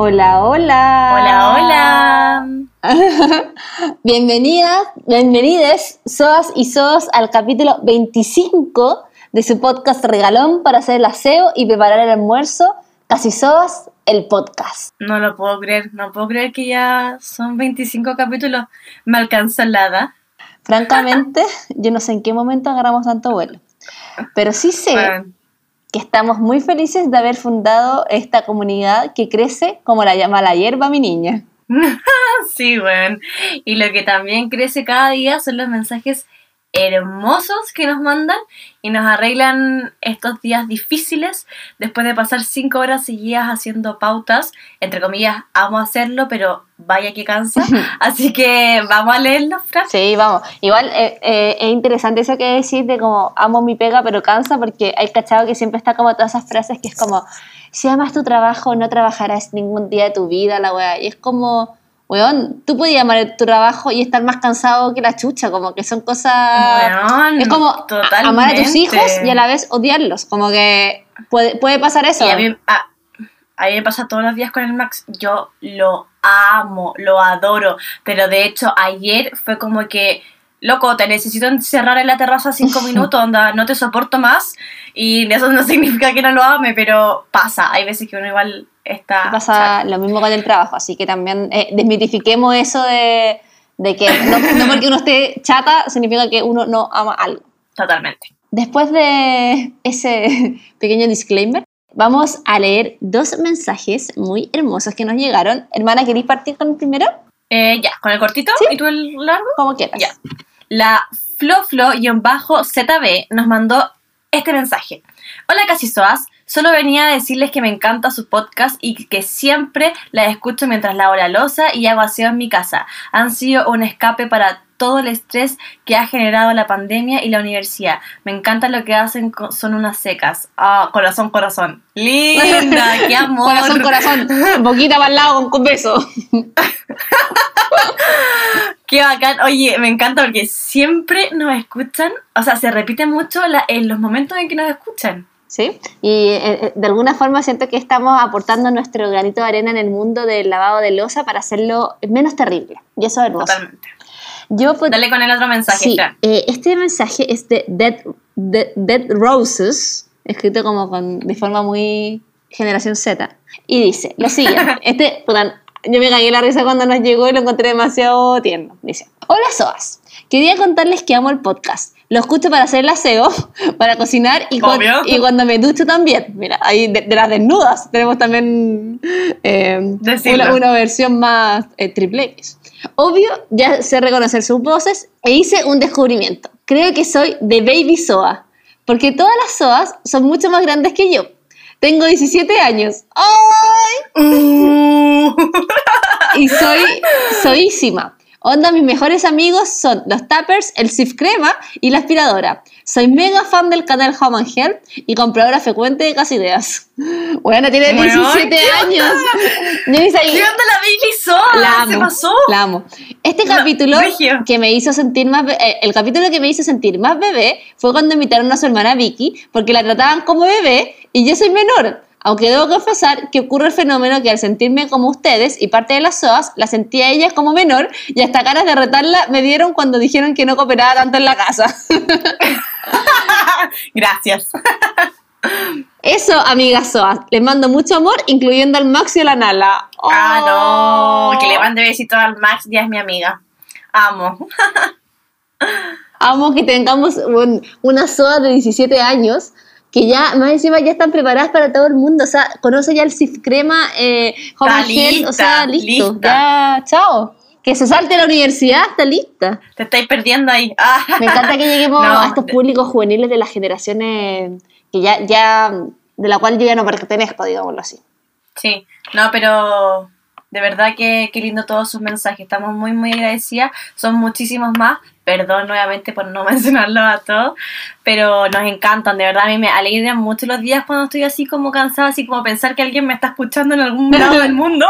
Hola, hola. Hola, Bienvenidas, bienvenides, soas y soas al capítulo 25 de su podcast Regalón para hacer el aseo y preparar el almuerzo. Casi soas, el podcast. No lo puedo creer, no puedo creer que ya son 25 capítulos. Me alcanza la edad. Francamente, yo no sé en qué momento agarramos tanto vuelo. Pero sí sé Bueno, que estamos muy felices de haber fundado esta comunidad que crece como la llama la hierba, mi niña. sí, bueno. Y lo que también crece cada día son los mensajes hermosos que nos mandan y nos arreglan estos días difíciles después de pasar cinco horas seguidas haciendo pautas. Entre comillas, amo hacerlo, pero vaya que cansa. Así que vamos a leerlos, Fran. Sí, vamos. Igual eh, eh, es interesante eso que decís de como amo mi pega pero cansa porque hay cachado que siempre está como todas esas frases que es como si amas tu trabajo no trabajarás ningún día de tu vida, la weá. Y es como, weón, tú puedes amar tu trabajo y estar más cansado que la chucha, como que son cosas... Weón, es como totalmente. amar a tus hijos y a la vez odiarlos, como que puede, puede pasar eso. Y a mí, a, a mí me pasa todos los días con el Max. Yo lo amo, lo adoro. Pero de hecho, ayer fue como que, loco, te necesito encerrar en la terraza cinco minutos, onda, no te soporto más. Y eso no significa que no lo ame, pero pasa. Hay veces que uno igual está. pasa lo mismo con el trabajo, así que también eh, desmitifiquemos eso de, de que no, no porque uno esté chata significa que uno no ama algo. Totalmente. Después de ese pequeño disclaimer, vamos a leer dos mensajes muy hermosos que nos llegaron. Hermana, ¿queréis partir con el primero? Eh, ya, con el cortito Sí. y tú el largo. Como quieras. Ya. La Floflo-ZB nos mandó este mensaje. Hola Casisoas, solo venía a decirles que me encanta su podcast y que siempre la escucho mientras lavo la losa y hago aseo en mi casa. Han sido un escape para todo el estrés que ha generado la pandemia y la universidad. Me encanta lo que hacen, son unas secas. Ah, corazón, corazón. Linda, qué amor. Corazón, corazón. Boquita para el lado con, con beso. Qué bacán. Oye, me encanta porque siempre nos escuchan, o sea, se repite mucho la- en los momentos en que nos escuchan. ¿Sí? Y eh, eh, de alguna forma siento que estamos aportando nuestro granito de arena en el mundo del lavado de losa para hacerlo menos terrible. Y eso es hermoso. Totalmente. Yo Dale con el otro mensaje, Sí, eh, este mensaje es de Dead, de- Dead Roses, escrito como con, de forma muy generación Z. Y dice lo siguiente. Este, puta, yo me cagué la risa cuando nos llegó y lo encontré demasiado tierno. Dice, hola Soas, quería contarles que amo el podcast. Lo escucho para hacer el aseo, para cocinar y, cuando me ducho también. Mira, ahí de, de las desnudas tenemos también eh, una, una versión más eh, triple X. Obvio, ya sé reconocer sus voces e hice un descubrimiento. Creo que soy de Baby Soa, porque todas las Soas son mucho más grandes que yo. Tengo 17 años. ¡Ay! Uh. Y soy soísima. Onda, mis mejores amigos son los tappers, el Sif Crema y la aspiradora. Soy mega fan del canal Home and Health y compradora frecuente de Casi Ideas. Bueno, tiene Weón, 17 ¿qué años. Yo ni sabía- ¿Qué onda la Baby la ¿Se pasó? la amo. Este capítulo que me hizo sentir más eh, el capítulo que me hizo sentir más bebé fue cuando invitaron a su hermana Vicky porque la trataban como bebé y yo soy menor. Aunque debo confesar que ocurre el fenómeno que al sentirme como ustedes y parte de las SOAS, la sentía a ellas como menor y hasta ganas de retarla me dieron cuando dijeron que no cooperaba tanto en la casa. Gracias. Eso, amigas SOAS, les mando mucho amor, incluyendo al Max y a la Nala. Ah, Oh. no. Que le mande besitos al Max, ya es mi amiga. Amo. Amo que tengamos un- una SOA de 17 años que ya, más encima, ya están preparadas para todo el mundo. O sea, conoce ya el Sif Crema, eh, Health, o sea, listo. lista. Ya, chao. Que se salte a la universidad, está lista. Te estáis perdiendo ahí. Ah. Me encanta que lleguemos No, a estos públicos juveniles de las generaciones que ya, ya, de la cual yo ya no pertenezco, digámoslo así. Sí, no, pero de verdad que, que lindo todos sus mensajes. Estamos muy, muy agradecidas. Son muchísimos más. Perdón nuevamente por no mencionarlos a todos, pero nos encantan. De verdad, a mí me alegran mucho los días cuando estoy así como cansada, así como pensar que alguien me está escuchando en algún lado del mundo.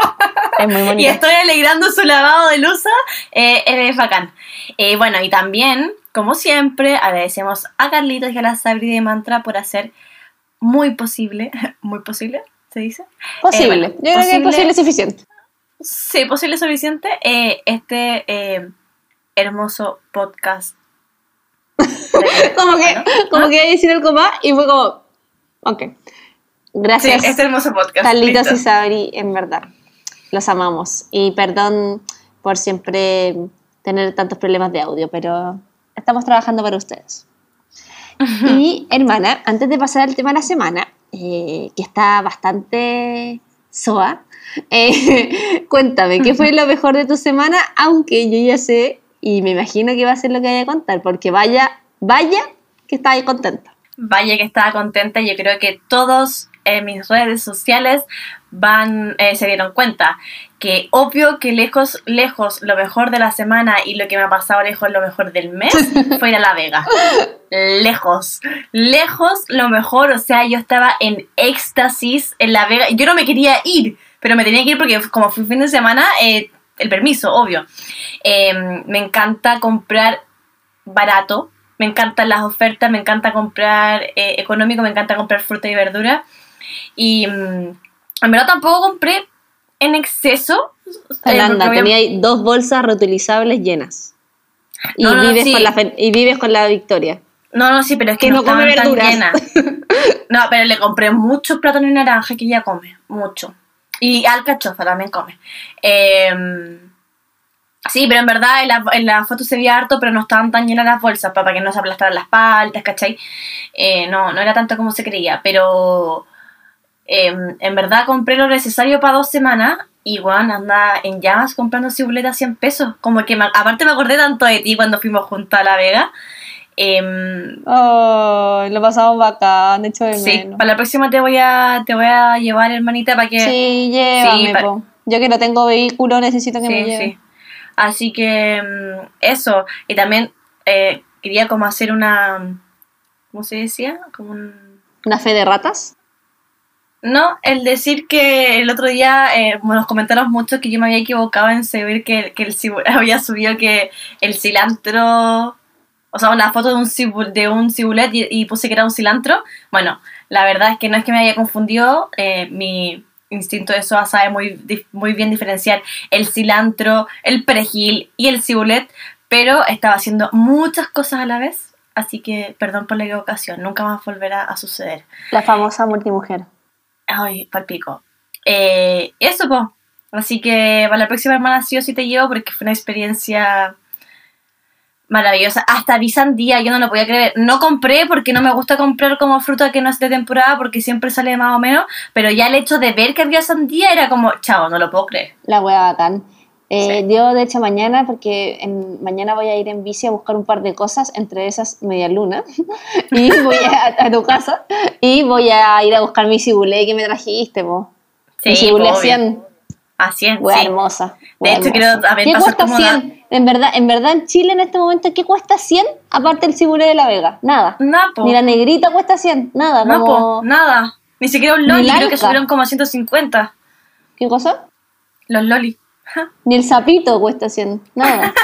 Es muy y bonito. estoy alegrando su lavado de losa, eh, es bacán. Eh, bueno, y también, como siempre, agradecemos a Carlitos y a la Sabri de Mantra por hacer muy posible, muy posible, ¿Se dice? Posible. bueno, Yo creo que posible- posible es suficiente. Sí, posible suficiente. eh, este eh, hermoso podcast. Como que, Bueno, como que decir algo más y fue como, ok. Sí, Gracias, este hermoso podcast. Carlitos y Sabri, en verdad. Los amamos. Y perdón por siempre tener tantos problemas de audio, pero estamos trabajando para ustedes. Y hermana, antes de pasar al tema de la semana, eh, que está bastante soa, eh, cuéntame, ¿qué fue lo mejor de tu semana? Aunque yo ya sé y me imagino que va a ser lo que vaya a contar, porque vaya, vaya que está ahí contenta. Vaya que estaba contenta. Yo creo que todos en mis redes sociales van eh, se dieron cuenta que obvio que lejos, lejos lo mejor de la semana y lo que me ha pasado lejos lo mejor del mes fue ir a La Vega. Lejos, lejos lo mejor. O sea, yo estaba en éxtasis en La Vega. Yo no me quería ir, pero me tenía que ir porque como fue fin de semana, eh, el permiso, obvio. Eh, me encanta comprar barato, me encantan las ofertas, me encanta comprar eh, económico, me encanta comprar fruta y verdura. Y mm, en verdad tampoco compré en exceso. eh, Fernanda, porque voy a- tenía dos bolsas reutilizables llenas. Y, No, no, vives sí. con la, fe- y vives con la victoria. No, no, sí, pero es que, Que no, no come estaban tan verduras. llenas. No, pero le compré mucho plátano y naranja que ella come, mucho. Y alcachofa también come. Eh, sí, pero en verdad en la, en la foto se veía harto, pero no estaban tan llenas las bolsas para que no se aplastaran las paltas, ¿cachai? Eh, no, no era tanto como se creía, pero eh, en verdad compré lo necesario para dos semanas y bueno, anda en llamas comprando cibuletas a 100 pesos. Como que me- aparte me acordé tanto de ti cuando fuimos juntos a La Vega. Em, Ay, lo pasamos bacán, de hecho de Sí, menos. para la próxima te voy a, te voy a llevar, hermanita, para que... Sí, llévame, Sí. Yo que no tengo vehículo necesito que me lleve. sí. Así que mm, eso. Y también eh, quería como hacer una... ¿Cómo se decía? Como un... ¿Una fe de ratas? No, el decir que el otro día eh, nos comentaron mucho que yo me había equivocado en saber que, que el había subido que el cilantro, o sea, una foto de un, cibu- de un cibulet y, y puse que era un cilantro. Bueno, la verdad es que no es que me haya confundido, eh, mi instinto de SOA sabe muy, muy bien diferenciar el cilantro, el perejil y el cibulet, pero estaba haciendo muchas cosas a la vez, así que perdón por la equivocación, nunca más volverá a suceder. La famosa multimujer. Ay, palpico. Eh, eso, po. Así que para la próxima hermana sí o sí te llevo porque fue una experiencia maravillosa. Hasta vi sandía, yo no lo podía creer. No compré porque no me gusta comprar como fruta que no es de temporada porque siempre sale más o menos, pero ya el hecho de ver que había sandía era como, chao, no lo puedo creer. La wea bacán. Eh, Sí. Yo, de hecho, mañana, porque en- mañana voy a ir en bici a buscar un par de cosas, entre esas media luna, y voy a, a tu casa, y voy a ir a buscar mi cibulé que me trajiste, mi Sí, cibulé obvio. 100, A 100, wea sí. hermosa. De hecho, hermosa. quiero también ¿Qué pasar cuesta como una- 100? En verdad, en verdad, en Chile en este momento, ¿qué cuesta 100? Aparte el cibulé de la Vega, nada. Nada, po. Ni la negrita cuesta 100, nada. No, como... po, nada. Ni siquiera un loli, creo que subieron como a 150. ¿Qué cosa? Los lolis. Ni el sapito cuesta 100, nada.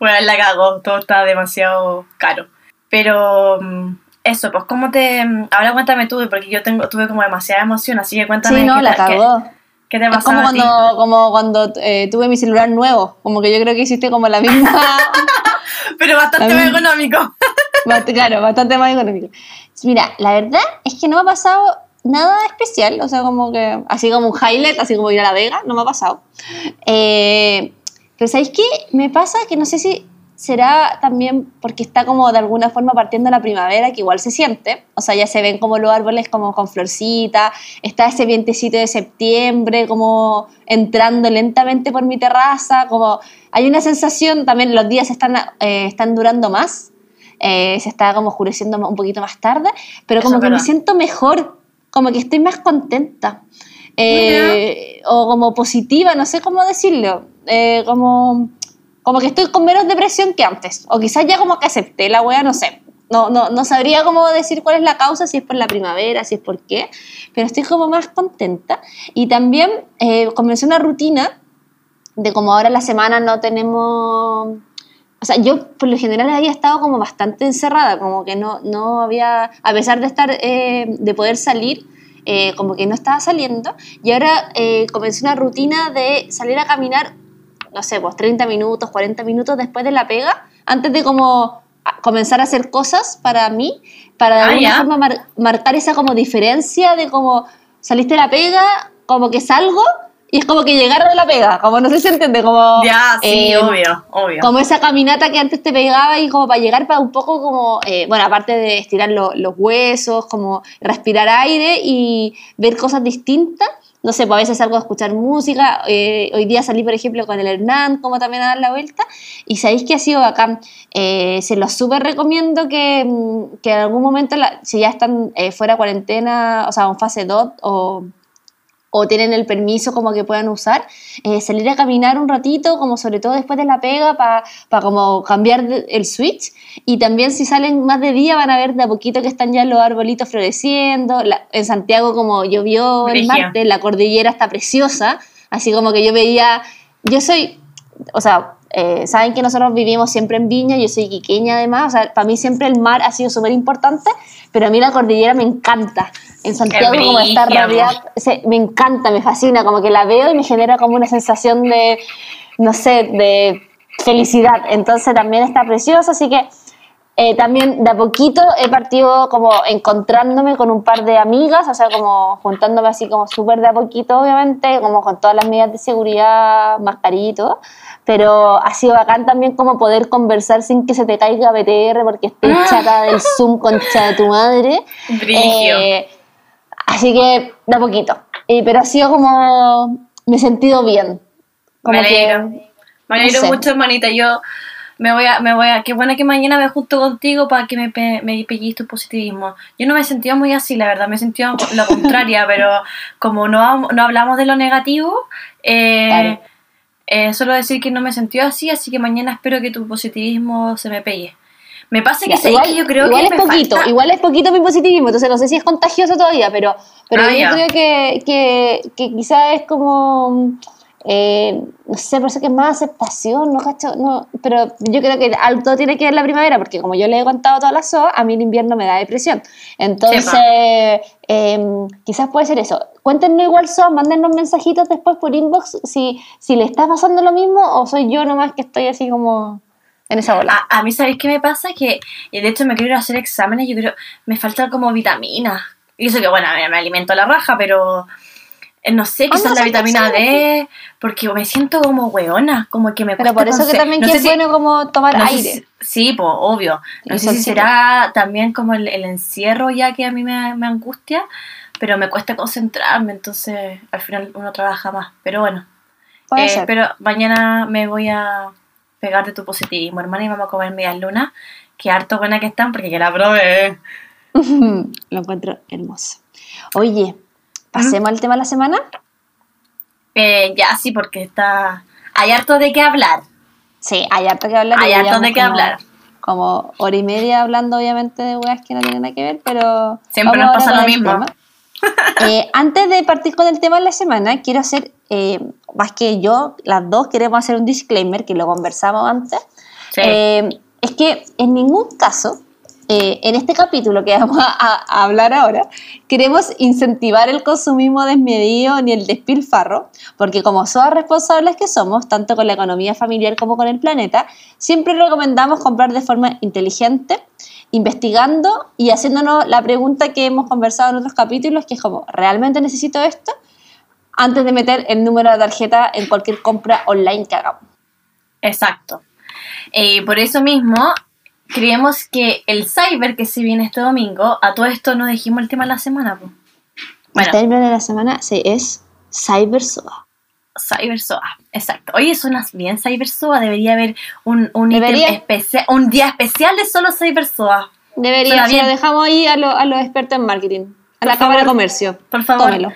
Bueno, la cago, todo está demasiado caro. Pero mm, eso, pues cómo te... mm, Ahora cuéntame tú, porque yo tengo, tuve como demasiada emoción, así que cuéntame sí, no, qué, la qué- cagó. Qué te Es pasó como a ti. cuando, como cuando eh, tuve mi celular nuevo, como que yo creo que hiciste como la misma, Pero bastante más económico. bast- claro, bastante más económico. Mira, la verdad es que no me ha pasado nada especial, o sea, como que, así como un highlight, así como ir a La Vega, no me ha pasado. Eh, pero ¿sabéis qué? Me pasa que no sé si será también porque está como de alguna forma partiendo la primavera, que igual se siente, o sea, ya se ven como los árboles como con florcita, está ese vientecito de septiembre como entrando lentamente por mi terraza, como hay una sensación, también los días están, eh, están durando más, eh, se está como oscureciendo un poquito más tarde, pero como que me siento mejor, como que estoy más contenta. Eh, o como positiva, no sé cómo decirlo, como, como que estoy con menos depresión que antes, o quizás ya como que acepté la wea, no sé, no, no, no sabría cómo decir cuál es la causa, si es por la primavera, si es por qué, pero estoy como más contenta. Y también eh, comencé una rutina de como ahora la semana no tenemos... O sea, yo por lo general había estado como bastante encerrada, como que no, no había, a pesar de estar, eh, de poder salir, eh, como que no estaba saliendo. Y ahora eh, comencé una rutina de salir a caminar, no sé, pues 30 minutos, 40 minutos después de la pega, antes de como a- comenzar a hacer cosas para mí, para de Ah, alguna ya. forma mar- marcar esa como diferencia de como saliste de la pega, como que salgo y es como que llegaron a la pega, como no sé si entiende, como... Ya, sí, eh, obvio, obvio. como esa caminata que antes te pegaba y como para llegar para un poco como, eh, bueno, aparte de estirar lo- los huesos, como respirar aire y ver cosas distintas. No sé, pues a veces salgo a escuchar música. eh, hoy día salí, por ejemplo, con el Hernán, como también a dar la vuelta. Y sabéis que ha sido bacán. Eh, se los súper recomiendo que, mm, que en algún momento, la- si ya están eh, fuera de cuarentena, o sea, en fase 2 o o tienen el permiso como que puedan usar, eh, salir a caminar un ratito, como sobre todo después de la pega, para como cambiar de- el switch. Y también si salen más de día van a ver de a poquito que están ya los arbolitos floreciendo. La- en Santiago como llovió el martes, la cordillera está preciosa, así como que yo veía, yo soy, o sea... eh, saben que nosotros vivimos siempre en Viña, yo soy quiqueña además, o sea, para mí siempre el mar ha sido súper importante, pero a mí la cordillera me encanta. En Santiago como está rodeada me encanta, me fascina, como que la veo y me genera como una sensación de, no sé, de felicidad. Entonces también está precioso, así que eh, también de a poquito he partido como encontrándome con un par de amigas, o sea, como juntándome así como súper de a poquito, obviamente, como con todas las medidas de seguridad, mascarilla y todo. Pero ha sido bacán también como poder conversar sin que se te caiga BTR porque estoy Ah. chata del Zoom, concha de tu madre. Eh, así que de a poquito. Eh, pero ha sido como. Me he sentido bien. Como me alegro. que. me alegro no sé. mucho, hermanita. Yo me voy a, me voy a, qué bueno que mañana me junto contigo para que me, pe, me pellizques tu positivismo. Yo no me he sentido muy así, la verdad, me he sentido lo contraria, pero como no, no hablamos de lo negativo, eh, Claro. eh, solo decir que no me he sentido así, así que mañana espero que tu positivismo se me pegue. Me pasa que, sé que yo creo igual que es poquito, falta- igual es poquito mi positivismo, entonces no sé si es contagioso todavía, pero, pero Ah, yo creo que, que, que quizás es como, eh, no sé, parece que es más aceptación, ¿no? Cacho? no pero yo creo que algo tiene que ver la primavera, porque como yo le he contado todas las SOA, a mí el invierno me da depresión. Entonces, eh, quizás puede ser eso. Cuéntenos igual SOA, mándenos mensajitos después por inbox si, si le está pasando lo mismo o soy yo nomás que estoy así como en esa bola. A, a mí, ¿sabéis qué me pasa? Que y de hecho me quiero hacer exámenes, yo creo, me faltan como vitaminas. Y eso que, bueno, me, me alimento la raja, pero eh, no sé, quizás Anda, la vitamina D, porque me siento como weona, como que me Pero por eso que también no que es si- bueno como tomar no aire. si- sí, pues, obvio. No El sé si será también como el, el encierro ya que a mí me, me angustia, pero me cuesta concentrarme, entonces al final uno trabaja más. Pero bueno, eh, pero mañana me voy a pegar de tu positivismo, hermana, y vamos a comer medias lunas. Que harto buena que están, porque que la probé. Lo encuentro hermoso. Oye, pasemos al tema de la semana. Eh, ya, sí, porque está... Hay harto de qué hablar. Sí, hay harto que hablar. Hay harto de qué como- hablar. Como hora y media hablando, obviamente, de weas que no tienen nada que ver, pero. Siempre nos pasa lo mismo. Eh, antes de partir con el tema de la semana, quiero hacer, eh, más que yo, las dos queremos hacer un disclaimer, que lo conversamos antes. Sí. Eh, es que en ningún caso, eh, en este capítulo que vamos a, hablar ahora, queremos incentivar el consumismo desmedido ni el despilfarro, porque como somos responsables que somos, tanto con la economía familiar como con el planeta, siempre recomendamos comprar de forma inteligente, investigando y haciéndonos la pregunta que hemos conversado en otros capítulos, que es como, ¿realmente necesito esto? Antes de meter el número de tarjeta en cualquier compra online que hagamos. Exacto. Eh, por eso mismo, creemos que el cyber que se viene este domingo, a todo esto nos dijimos el tema de la semana. po. Bueno, El término de la semana sí, es CyberSOA. CyberSOA, exacto. Oye, suena bien CyberSOA, debería haber un, un, Debería. especial, un día especial de solo CyberSOA. Debería, Suena se lo dejamos ahí a, lo- a los expertos en marketing, a Por la Cámara de favor. Comercio. Por favor.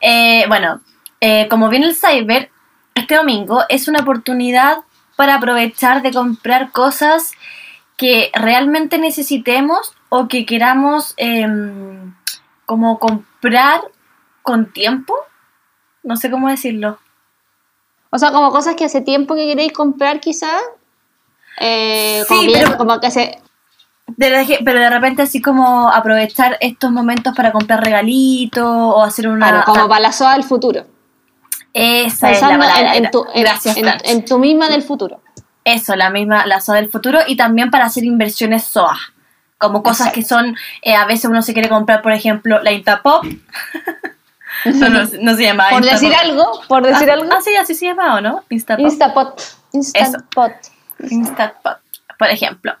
Eh, bueno, eh, como viene el cyber, este domingo es una oportunidad para aprovechar de comprar cosas que realmente necesitemos o que queramos em, como comprar con tiempo. No sé cómo decirlo. O sea, como cosas que hace tiempo que queréis comprar quizás. Eh, Sí, como, pero- como que hace... de- pero de repente así como aprovechar estos momentos para comprar regalitos o hacer una... Claro, como para la SOA del futuro. Esa es la Pensando en, palabra. en tu, en- Gracias, en tu misma del futuro. Eso, la misma, la SOA del futuro y también para hacer inversiones SOA. Como cosas Exacto. que son, eh, a veces uno se quiere comprar, por ejemplo, la Intapop. no, no, no se llama Por decir algo, por decir ah, algo. Ah, sí, así se llama, ¿o no? Instapop. Instapot. Instapot. Instapop, por ejemplo.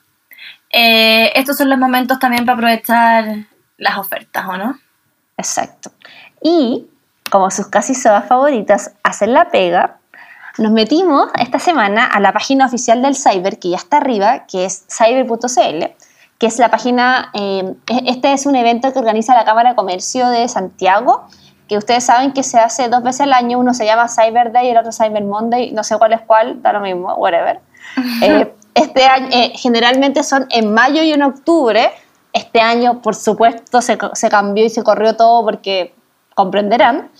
Eh, estos son los momentos también para aprovechar las ofertas, ¿o no? Exacto. Y como sus casi sodas favoritas hacen la pega, nos metimos esta semana a la página oficial del Cyber, que ya está arriba, que es cyber.cl, que es la página, eh, este es un evento que organiza la Cámara de Comercio de Santiago, que ustedes saben que se hace dos veces al año, uno se llama Cyber Day y el otro Cyber Monday, no sé cuál es cuál, da lo mismo, whatever. Eh, este año, eh, generalmente son en mayo y en octubre. Este año, por supuesto, se, se cambió y se corrió todo porque comprenderán.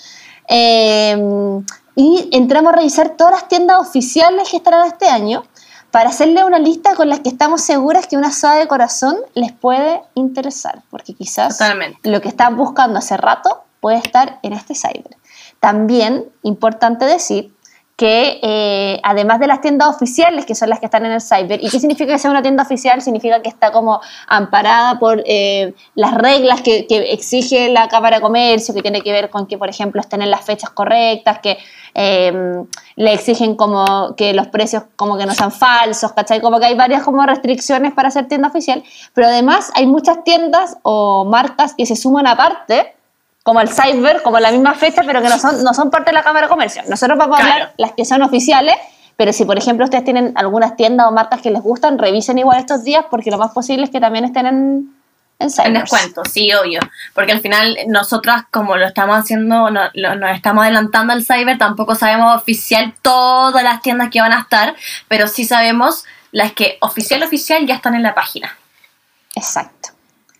Eh, y entramos a revisar todas las tiendas oficiales que estarán este año para hacerle una lista con las que estamos seguras que una soda de corazón les puede interesar, porque quizás Totalmente. lo que están buscando hace rato puede estar en este cyber. También, importante decir que eh, además de las tiendas oficiales, que son las que están en el cyber, ¿y qué significa que sea una tienda oficial? Significa que está como amparada por eh, las reglas que, que exige la Cámara de Comercio, que tiene que ver con que, por ejemplo, estén en las fechas correctas, que eh, le exigen como que los precios como que no sean falsos, ¿cachai? Como que hay varias como restricciones para ser tienda oficial, pero además hay muchas tiendas o marcas que se suman aparte, como el Cyber, como la misma fecha, pero que no son, no son parte de la Cámara de Comercio. Nosotros vamos a hablar las que son oficiales, pero si por ejemplo ustedes tienen algunas tiendas o marcas que les gustan, revisen igual estos días porque lo más posible es que también estén en, en Cybers. En descuento, sí, obvio. Porque al final nosotras, como lo estamos haciendo, no- lo- nos estamos adelantando al cyber, tampoco sabemos oficial todas las tiendas que van a estar, pero sí sabemos las que oficial, oficial ya están en la página. Exacto.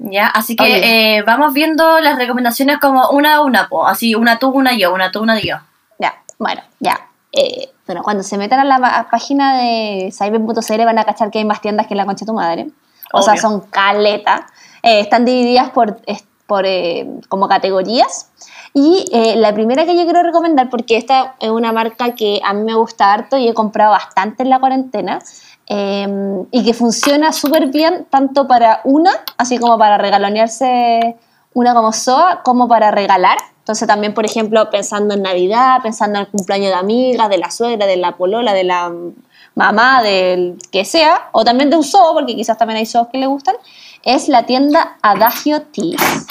¿Ya? Así que eh, vamos viendo las recomendaciones como una a una, po. así una tú, una yo, una tú, una yo. Ya, bueno, ya. Eh, bueno, cuando se metan a la página de cyber.cl van a cachar que hay más tiendas que en la concha de tu madre. O sea, son caleta. Eh, están divididas por, por eh, como categorías. Y eh, la primera que yo quiero recomendar, porque esta es una marca que a mí me gusta harto y he comprado bastante en la cuarentena, eh, y que funciona súper bien tanto para una, así como para regalonearse una como SOA, como para regalar. Entonces también, por ejemplo, pensando en Navidad, pensando en el cumpleaños de amigas, de la suegra, de la polola, de la mamá, del que sea, o también de un zoo, porque quizás también hay zoos que le gustan, es la tienda Adagio Teas,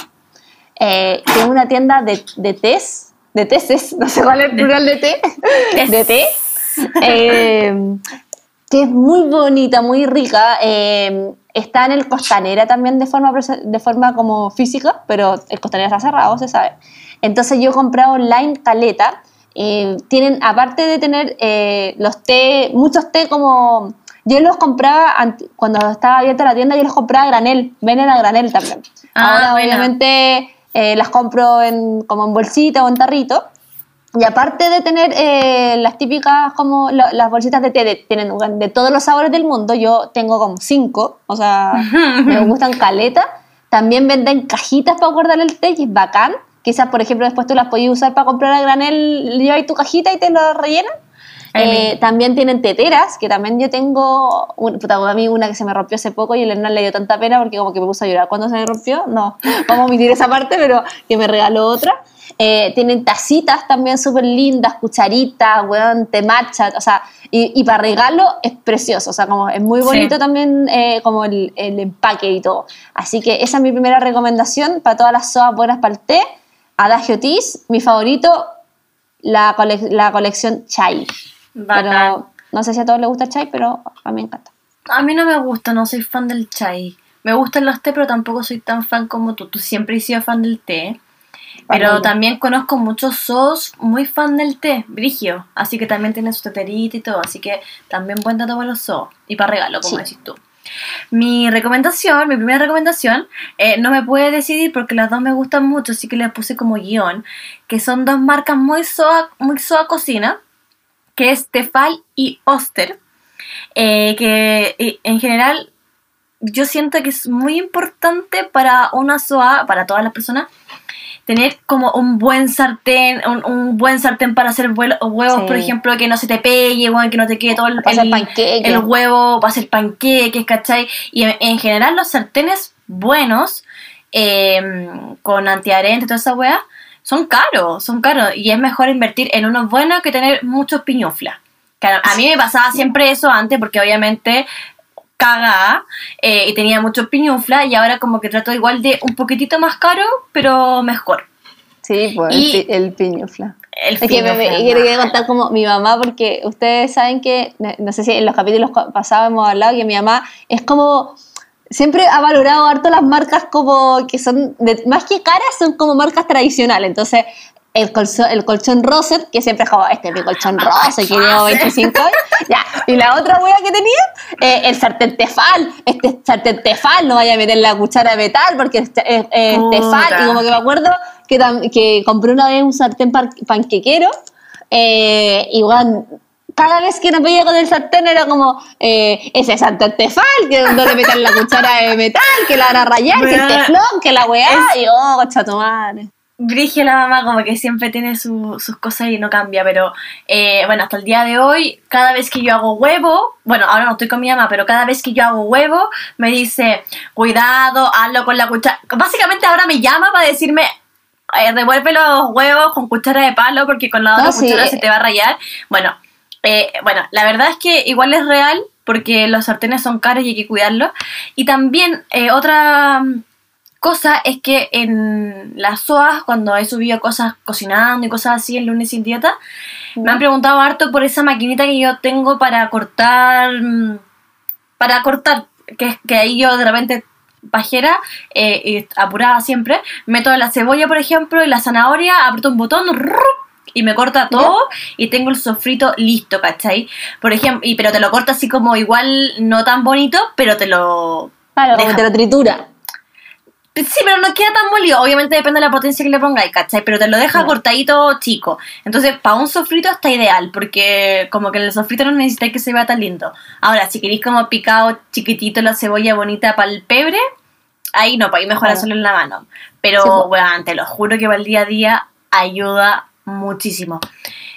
eh, que es una tienda de, de tés, de teses, no sé cuál es el plural de té, de té, eh, que es muy bonita, muy rica. eh, está en el Costanera también de forma, de forma como física, pero el Costanera está cerrado, se sabe. Entonces yo he comprado online caleta. eh, tienen, aparte de tener eh, los té, muchos té como... Yo los compraba cuando estaba abierta la tienda, yo los compraba a granel, venden a granel también. Ah, Ahora buena. obviamente eh, las compro en, como en bolsita o en tarrito. Y aparte de tener eh, las típicas como la- las bolsitas de té, de, tienen de todos los sabores del mundo, yo tengo como cinco, o sea, me gustan caleta. También venden cajitas para guardar el té, y es bacán. Quizás, por ejemplo, después tú las podías usar para comprar a granel, llevas tu cajita y te lo rellenan. Eh, también tienen teteras, que también yo tengo, un, puta, a mí una que se me rompió hace poco y el Hernán le dio tanta pena porque como que me puso a llorar cuando se me rompió. No, vamos a omitir esa parte, pero que me regaló otra. Eh, tienen tacitas también súper lindas, cucharitas, weón, te matcha, o sea, y, y para regalo es precioso, o sea, como es muy Sí. bonito también eh, como el, el empaque y todo. Así que esa es mi primera recomendación para todas las soas buenas para el té. Adagio Teas, mi favorito, la, cole- la colección Chai. Bacán. Pero no sé si a todos les gusta el chai, pero a mí me encanta. A mí no me gusta, no soy fan del chai. Me gustan los té, pero tampoco soy tan fan como tú. Tú siempre has sido fan del té. Pero también conozco muchos sos muy fan del té, brigio. Así que también tienen su teterita y todo. Así que también buen dato para los sos. Y para regalo, como Sí. decís tú. Mi recomendación, mi primera recomendación, eh, no me puede decidir porque las dos me gustan mucho, así que les puse como guion, que son dos marcas muy soa, muy soa cocina, que es Tefal y Oster, eh, que eh, en general yo siento que es muy importante para una SOA, para todas las personas, tener como un buen sartén, un, un buen sartén para hacer huevos, Sí. por ejemplo, que no se te pegue, weón, que no te quede todo el, el- el huevo, para hacer panqueques, ¿cachai? Y en, en general los sartenes buenos, eh, con antiadherente y toda esa weá, son caros, son caros. Y es mejor invertir en unos buenos que tener muchos piñuflas. A mí me pasaba siempre eso antes, porque obviamente cagada eh, y tenía muchos piñuflas y ahora como que trato igual de un poquitito más caro, pero mejor. Sí, pues Y- el, pi- el piñufla. El Es que me, me- piñufla, contar como mi mamá, porque ustedes saben que, no- no sé si en los capítulos pasados hemos hablado que mi mamá es como, siempre ha valorado harto las marcas como que son, de- más que caras, son como marcas tradicionales. Entonces, el colchón, el colchón Roset, que siempre es como, este es mi colchón Roset, que llevo 25 años. Ya. Y la otra wea que tenía, eh, el sartén Tefal. Este sartén Tefal, no vaya a meter la cuchara de metal porque es, es- es. Tefal. Y como que me acuerdo que, que compré una vez un sartén panquequero. Eh, y bueno, cada vez que nos veía con el sartén era como eh, ese sartén Tefal, que no le metan la cuchara de metal, que la van a rayar, que el teflón, que la weá. Y oh, concha tu madre. Brige la mamá como que siempre tiene su- sus cosas y no cambia, pero eh, bueno, hasta el día de hoy, cada vez que yo hago huevo, bueno, ahora no estoy con mi mamá, pero cada vez que yo hago huevo, me dice, cuidado, hazlo con la cuchara. Básicamente ahora me llama para decirme, eh, revuelve los huevos con cuchara de palo porque con la otra Ah, sí. cuchara se te va a rayar. Bueno, eh, bueno, la verdad es que igual es real porque los sartenes son caros y hay que cuidarlos. Y también eh, otra cosa es que en las SOAS, cuando he subido cosas cocinando y cosas así el lunes sin dieta, me han preguntado harto por esa maquinita que yo tengo para cortar, mm, para cortar, que, que ahí yo de repente pajera eh, y apurada siempre, meto la cebolla por ejemplo y la zanahoria, aprieto un botón y me corta todo y tengo el sofrito listo, ¿cachai? Por ejemplo, y, pero te lo corta así como igual no tan bonito, pero te lo... Claro, Deja. te lo tritura. Sí, pero no queda tan molido. Obviamente depende de la potencia que le pongáis, ¿cachai? Pero te lo deja cortadito chico. Entonces, para un sofrito está ideal, porque como que en el sofrito no necesitáis que se vea tan lindo. Ahora, si queréis como picado chiquitito la cebolla bonita para el pebre, ahí no, para ahí mejor Claro. hacerlo en la mano. Pero, Sí, po. weón, te lo juro que para el día a día ayuda muchísimo.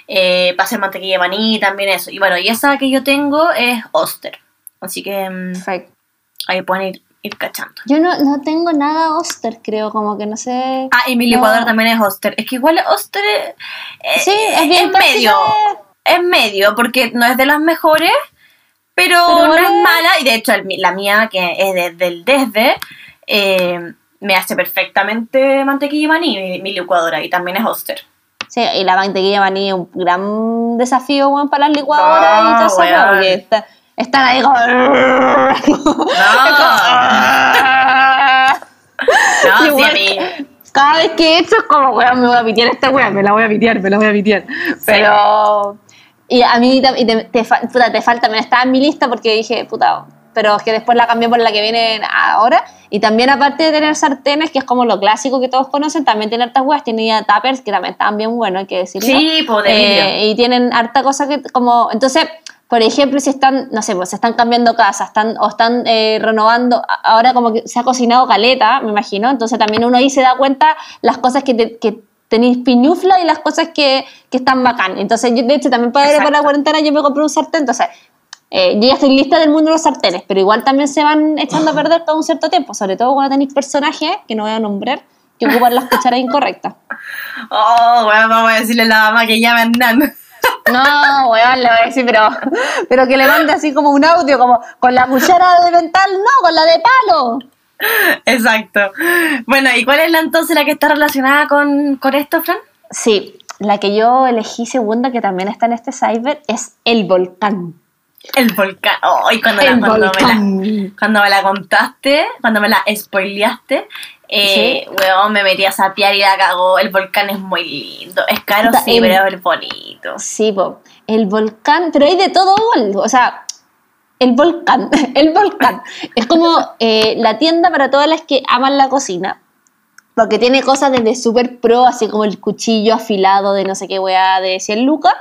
Eh, para hacer mantequilla de maní también eso. Y bueno, y esa que yo tengo es Oster. Así que mm, Perfecto. ahí pueden ir, ir cachando. Yo no, no tengo nada Oster, creo, como que no sé. Ah, y mi No. licuadora también es Oster. Es que igual Oster es, Sí, es bien clásica medio. Es medio, porque no es de las mejores, pero, Pero no es es- mala. Y de hecho, el- la mía, que es desde, eh, me hace perfectamente mantequilla y maní, mi, mi licuadora. Y también es Oster. Sí, y la mantequilla de maní es un gran desafío, para las licuadoras y No, todo eso, weón. porque está- están ahí como... No, sí, Igual a mí. Cada vez que he hecho es como, weón, me voy a pitear esta weón, me la voy a pitear, me la voy a pitear. Pero... Y a mí y te, te, fa- puta, te falta, también estaba en mi lista porque dije, puta, pero es que después la cambié por la que viene ahora. Y también aparte de tener sartenes, que es como lo clásico que todos conocen, también tiene hartas weas, tenía tuppers que también estaban bien buenos, hay que decirlo. Sí, de vidrio. Eh, y tienen harta cosa que como entonces por ejemplo si están no sé pues se están cambiando casas están o están eh, renovando ahora como que se ha cocinado caleta me imagino entonces también uno ahí se da cuenta las cosas que, te- que tenéis piñufla y las cosas que, que están bacán. Entonces yo de hecho también para, para la cuarentena yo me compré un sartén entonces eh, yo ya estoy lista del mundo de los sartenes pero igual también se van echando a perder todo un cierto tiempo sobre todo cuando tenéis personajes que no voy a nombrar que ocupan las cucharas incorrectas. Oh, bueno, vamos a decirle a la mamá que llame a Hernán. No, weón, le voy a decir, pero, pero que le mande así como un audio, como con la cuchara de mental, no, con la de palo. Exacto. Bueno, ¿y cuál es la entonces la que está relacionada con, con esto, Fran? Sí, la que yo elegí segunda, que también está en este cyber, es el volcán. El volcán. Oh, y cuando, la, cuando, me la, volcán. cuando me la contaste, cuando me la spoileaste, eh, weón, me metí a sapear y la cagó. El volcán es muy lindo. Es caro, Puta, sí, el- pero es bonito. Sí, po, el volcán, pero hay de todo, o sea, el volcán, el volcán. Es como eh, la tienda para todas las que aman la cocina. Porque tiene cosas desde super pro, así como el cuchillo afilado de no sé qué weá de 100 lucas.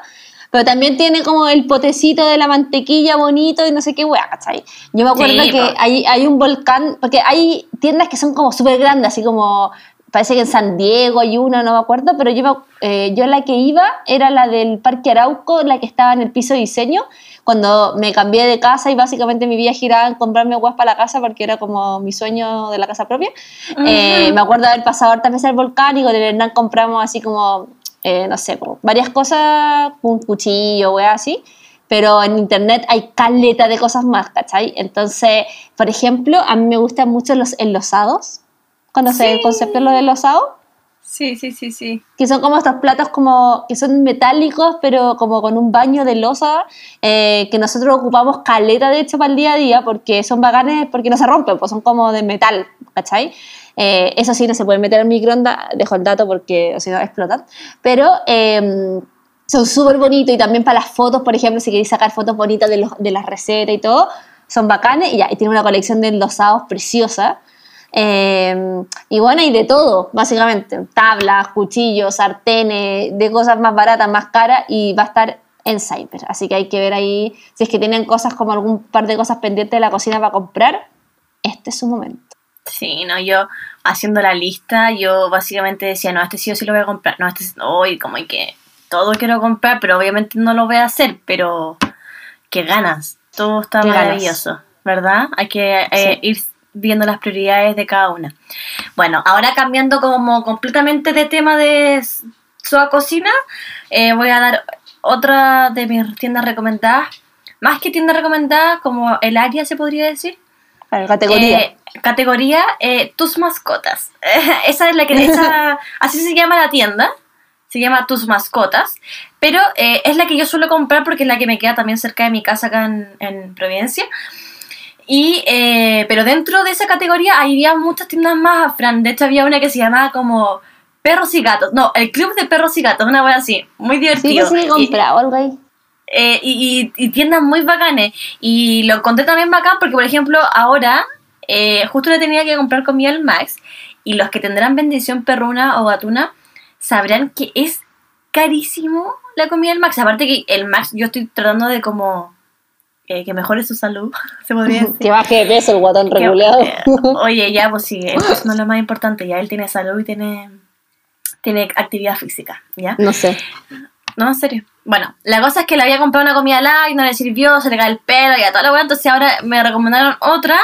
Pero también tiene como el potecito de la mantequilla bonito y no sé qué weá, ¿cachai? Yo me acuerdo Sí, que po. hay, hay un volcán, porque hay tiendas que son como súper grandes, así como, parece que en San Diego hay una, no me acuerdo, pero yo, eh, yo la que iba era la del Parque Arauco, la que estaba en el piso de diseño, cuando me cambié de casa y básicamente mi vida giraba en comprarme weas para la casa porque era como mi sueño de la casa propia. Eh, me acuerdo haber pasado hartas veces al volcán y con el Hernán compramos así como, eh, no sé, varias cosas, un cuchillo, wea así. Pero en internet hay caleta de cosas más, ¿cachai? Entonces, por ejemplo, a mí me gustan mucho los enlosados. ¿Conoces el concepto de los enlosados? Sí, sí, sí, sí. que son como estos platos como que son metálicos pero como con un baño de losa eh, que nosotros ocupamos caleta de hecho para el día a día porque son bacanes porque no se rompen pues son como de metal ¿cachai? Eh, eso sí no se puede meter en microondas dejo el dato porque o si no explotan pero eh, son súper bonitos y también para las fotos por ejemplo si queréis sacar fotos bonitas de, de las recetas y todo son bacanes y, ya, y tiene una colección de enlosados preciosa eh, y bueno, y de todo, básicamente. Tablas, cuchillos, sartenes, de cosas más baratas, más caras, y va a estar en Cyber. Así que hay que ver ahí, si es que tienen cosas como algún par de cosas pendientes de la cocina para comprar, este es su momento. Sí, no, yo haciendo la lista, yo básicamente decía, no, este sí o sí lo voy a comprar. No, este hoy como hay que todo quiero comprar, pero obviamente no lo voy a hacer, pero qué ganas. Todo está ganas. maravilloso, ¿verdad? Hay que eh, Sí. ir viendo las prioridades de cada una. Bueno, ahora cambiando como completamente de tema de su cocina, eh, voy a dar otra de mis tiendas recomendadas. Más que tiendas recomendadas, como el área se podría decir. Categoría. Eh, categoría eh, tus mascotas. esa es la que esa, así se llama la tienda. Se llama tus mascotas. Pero eh, es la que yo suelo comprar porque es la que me queda también cerca de mi casa acá en, en Providencia. Y, pero dentro de esa categoría había muchas tiendas más, Fran. De hecho, había una que se llamaba como Perros y Gatos. No, el Club de Perros y Gatos, una wea así. Muy sí, divertido. que sí que he Y- comprado algo ahí. Eh, y, y- y tiendas muy bacanes. Y lo encontré también bacán porque, por ejemplo, ahora eh, justo le tenía que comprar comida al Max y los que tendrán bendición perruna o gatuna sabrán que es carísimo la comida del Max. Aparte que el Max, yo estoy tratando de como eh, que mejore su salud, se podría decir. Que baje de peso el guatón regulado. eh, oye, ya, pues sí, eso no es lo más importante. Ya él tiene salud y tiene, tiene actividad física, ¿ya? no sé. No, en serio. Bueno, la cosa es que le había comprado una comida light, no le sirvió, se le cae el pelo y a toda la weá, entonces ahora me recomendaron otra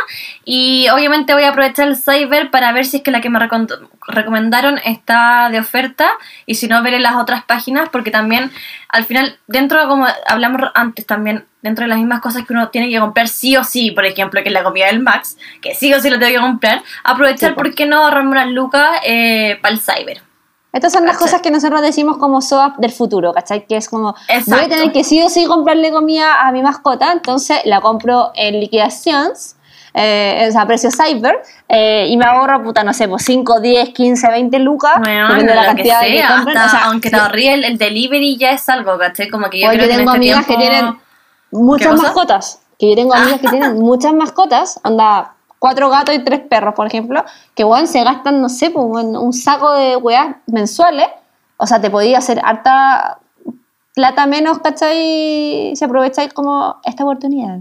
y obviamente voy a aprovechar el cyber para ver si es que la que me recom- recomendaron está de oferta y si no veré las otras páginas porque también al final dentro de como hablamos antes también dentro de las mismas cosas que uno tiene que comprar sí o sí, por ejemplo, que es la comida del Max, que sí o sí lo tengo que comprar, aprovechar Sí, po. por qué no ahorrarme unas lucas eh, para el cyber. Estas son las ¿Cachai? cosas que nosotros decimos como SOAP del futuro, ¿cachai? Que es como, voy a Exacto. tener que sí o sí comprarle comida a mi mascota, entonces la compro en liquidaciones, eh, o sea, precio cyber, eh, y me ahorro, puta, no sé, pues 5, 10, 15, 20 lucas, Bueno, de la lo que cantidad sea, que compren. o sea, aunque te sí, ahorrí el, el delivery ya es algo, ¿cachai? Como que yo creo que en tengo este amigas tiempo... que tienen muchas mascotas, que yo tengo amigas que tienen muchas mascotas, anda cuatro gatos y tres perros, por ejemplo, que bueno, se gastan, no sé, pues, un saco de weas mensuales, o sea, te podía hacer harta plata menos, ¿cachai? Si aprovecháis como esta oportunidad.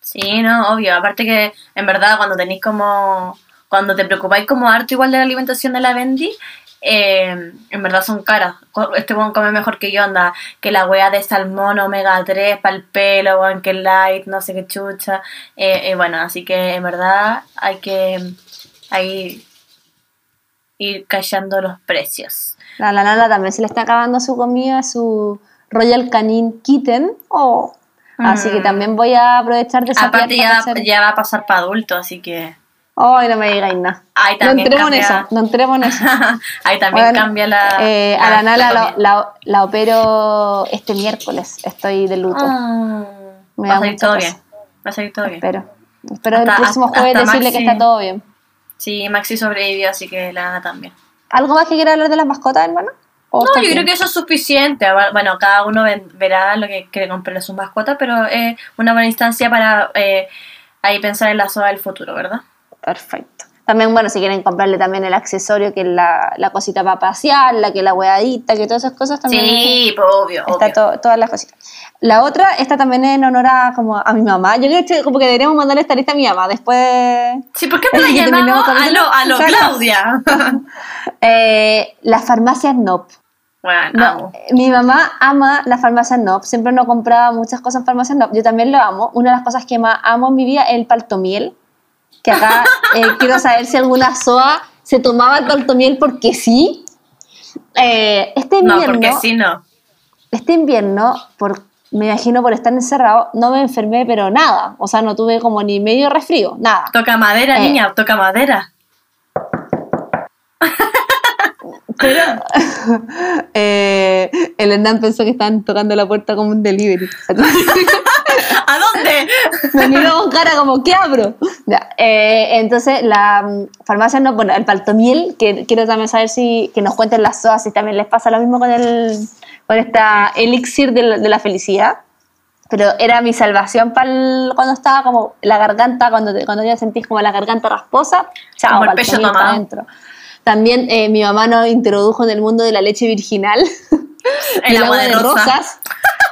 Sí, no, obvio. Aparte que, en verdad, cuando tenéis como... Cuando te preocupáis como harto igual de la alimentación de la Bendy, eh, en verdad son caras. Este weón come mejor que yo, anda. Que la wea de salmón omega 3 para el pelo, weón, que light, no sé qué chucha. Eh, eh, bueno, así que en verdad hay que... Ahí ir callando los precios. A la Nala también se le está acabando su comida, su Royal Canin Kitten. Oh. Así que Mm. también voy a aprovechar de esa Aparte ya, para hacer- ya va a pasar para adulto, así que Ay, no me digáis nada. ahí No entremos en cambia, eso, no entremos en eso. ahí también Bueno, cambia la... eh, a la Nala la, la- la opero este miércoles. Estoy de luto. Ah, Me va a salir todo cosa. bien. Va a salir todo bien. Espero. Espero el Hasta- próximo hasta- jueves hasta decirle que Maxi. está todo bien. Sí, Maxi sobrevivió, así que la Ana también. ¿Algo más que quiera hablar de las mascotas, hermano? ¿O No, yo bien? creo que eso es suficiente. Bueno, cada uno verá lo que quiere comprarle a su mascota, pero es una buena instancia para eh, ahí pensar en la soda del futuro, ¿verdad? Perfecto. También, bueno, si quieren comprarle también el accesorio, que es la, la cosita para pasear, la que la hueadita, que todas esas cosas también. Sí, pues, obvio, Está obvio. to- todas las cositas. La otra, esta también en honor a, como a mi mamá. Yo creo que como que deberíamos mandarle esta lista a mi mamá. Después, Sí, ¿por qué no la llamamos a lo, a lo. Claudia? eh, las farmacias NOP. bueno, No, amo. mi mamá ama las farmacias NOP. Siempre no compraba muchas cosas en farmacias NOP. Yo también lo amo. Una de las cosas que más amo en mi vida es el paltomiel. Que acá eh, quiero saber si alguna SOA se tomaba el paltomiel porque sí. Eh, este No, invierno, porque si no. este invierno, por, me imagino por estar encerrado, no me enfermé, pero nada. O sea, no tuve como ni medio resfrío, nada. Toca madera, Eh. niña, toca madera. Pero eh, el Hernán pensó que estaban tocando la puerta como un delivery. ¿A dónde? Me miró con cara como, ¿qué abro? Ya, eh, entonces, la mm, farmacia no, bueno, el paltomiel, que quiero también saber si, que nos cuenten las SOAS, si también les pasa lo mismo con el, con esta elixir de la, de la felicidad. Pero era mi salvación para cuando estaba como la garganta, cuando, te- cuando ya sentís como la garganta rasposa, chao, Como el pecho tomado. adentro. También eh, mi mamá nos introdujo en el mundo de la leche virginal. El agua de rosa. rosas.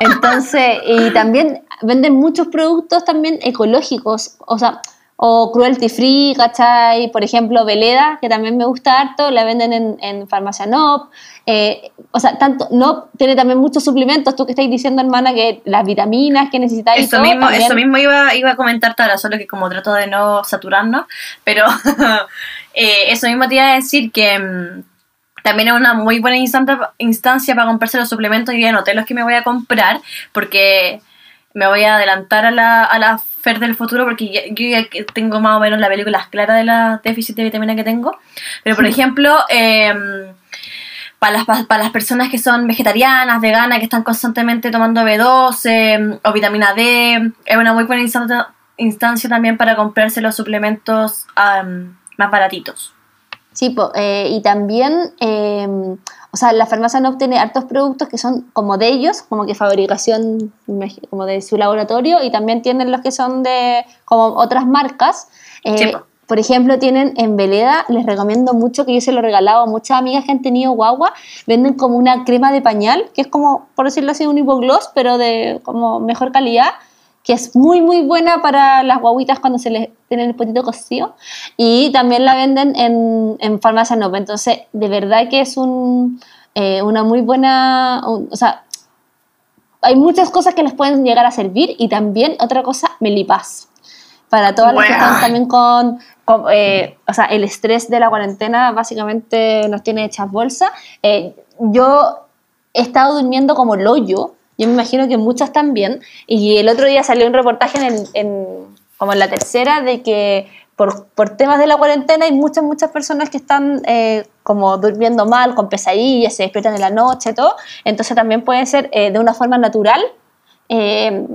Entonces, y también venden muchos productos también ecológicos, o sea, o cruelty free, ¿cachai? Por ejemplo, Veleda, que también me gusta harto, la venden en, en Farmacia Nop. Eh, o sea, tanto, Nop tiene también muchos suplementos, tú que estáis diciendo, hermana, que las vitaminas que necesitáis. Eso todo, mismo, también- eso mismo iba, iba a comentarte ahora, solo que como trato de no saturarnos, pero eh, eso mismo te iba a decir que mm, también es una muy buena instancia, instancia para comprarse los suplementos y ya anoté los que me voy a comprar, porque me voy a adelantar a la, a la Fer del futuro, porque ya- yo ya tengo más o menos la película clara de la déficit de vitamina que tengo. Pero por ejemplo, em, para las, para las personas que son vegetarianas, veganas, que están constantemente tomando B12 o vitamina D, es una muy buena instancia, instancia también para comprarse los suplementos más baratitos. Sí, po, eh, y también, eh, o sea, la farmacia no obtiene hartos productos que son como de ellos, como que fabricación como de su laboratorio, y también tienen los que son de como otras marcas. Eh, Sí, po. por ejemplo, tienen en Veleda, les recomiendo mucho, que yo se lo he regalado a muchas amigas que han tenido guagua, venden como una crema de pañal, que es como, por decirlo así, un hipogloss, pero de como mejor calidad, que es muy muy buena para las guaguitas cuando se les tiene el potito cocido. Y también la venden en, en farmacia Nova. Entonces de verdad que es un, eh, una muy buena un- o sea hay muchas cosas que les pueden llegar a servir y también otra cosa Melipaz. Para todas las que están también con, con, eh, o sea, el estrés de la cuarentena básicamente nos tiene hechas bolsa. Eh, yo he estado durmiendo como loyo, yo me imagino que muchas también, y el otro día salió un reportaje en, el- en- como en la tercera de que por, por temas de la cuarentena hay muchas, muchas personas que están eh, como durmiendo mal, con pesadillas, se despiertan en la noche, todo, entonces también puede ser eh, de una forma natural eh,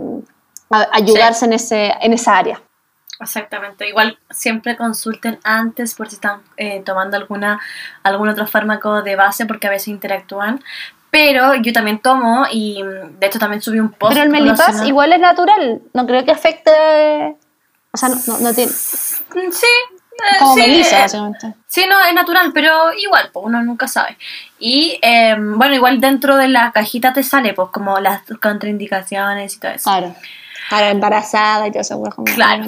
a- ayudarse en, ese, en esa área. Exactamente. Igual siempre consulten antes por si están eh, tomando alguna algún otro fármaco de base porque a veces interactúan. Pero yo también tomo y mm, de hecho también subí un post. Pero el melipaz igual es natural, no creo que afecte, o sea, no, no, no tiene, Mm, Sí. eh, como sí, melisa eh, básicamente. Sí, no, es natural, pero igual, pues uno nunca sabe. Y eh, bueno, igual dentro de la cajita te sale, pues como las contraindicaciones y todo eso. Claro, para embarazada y todo eso, pues, como Claro.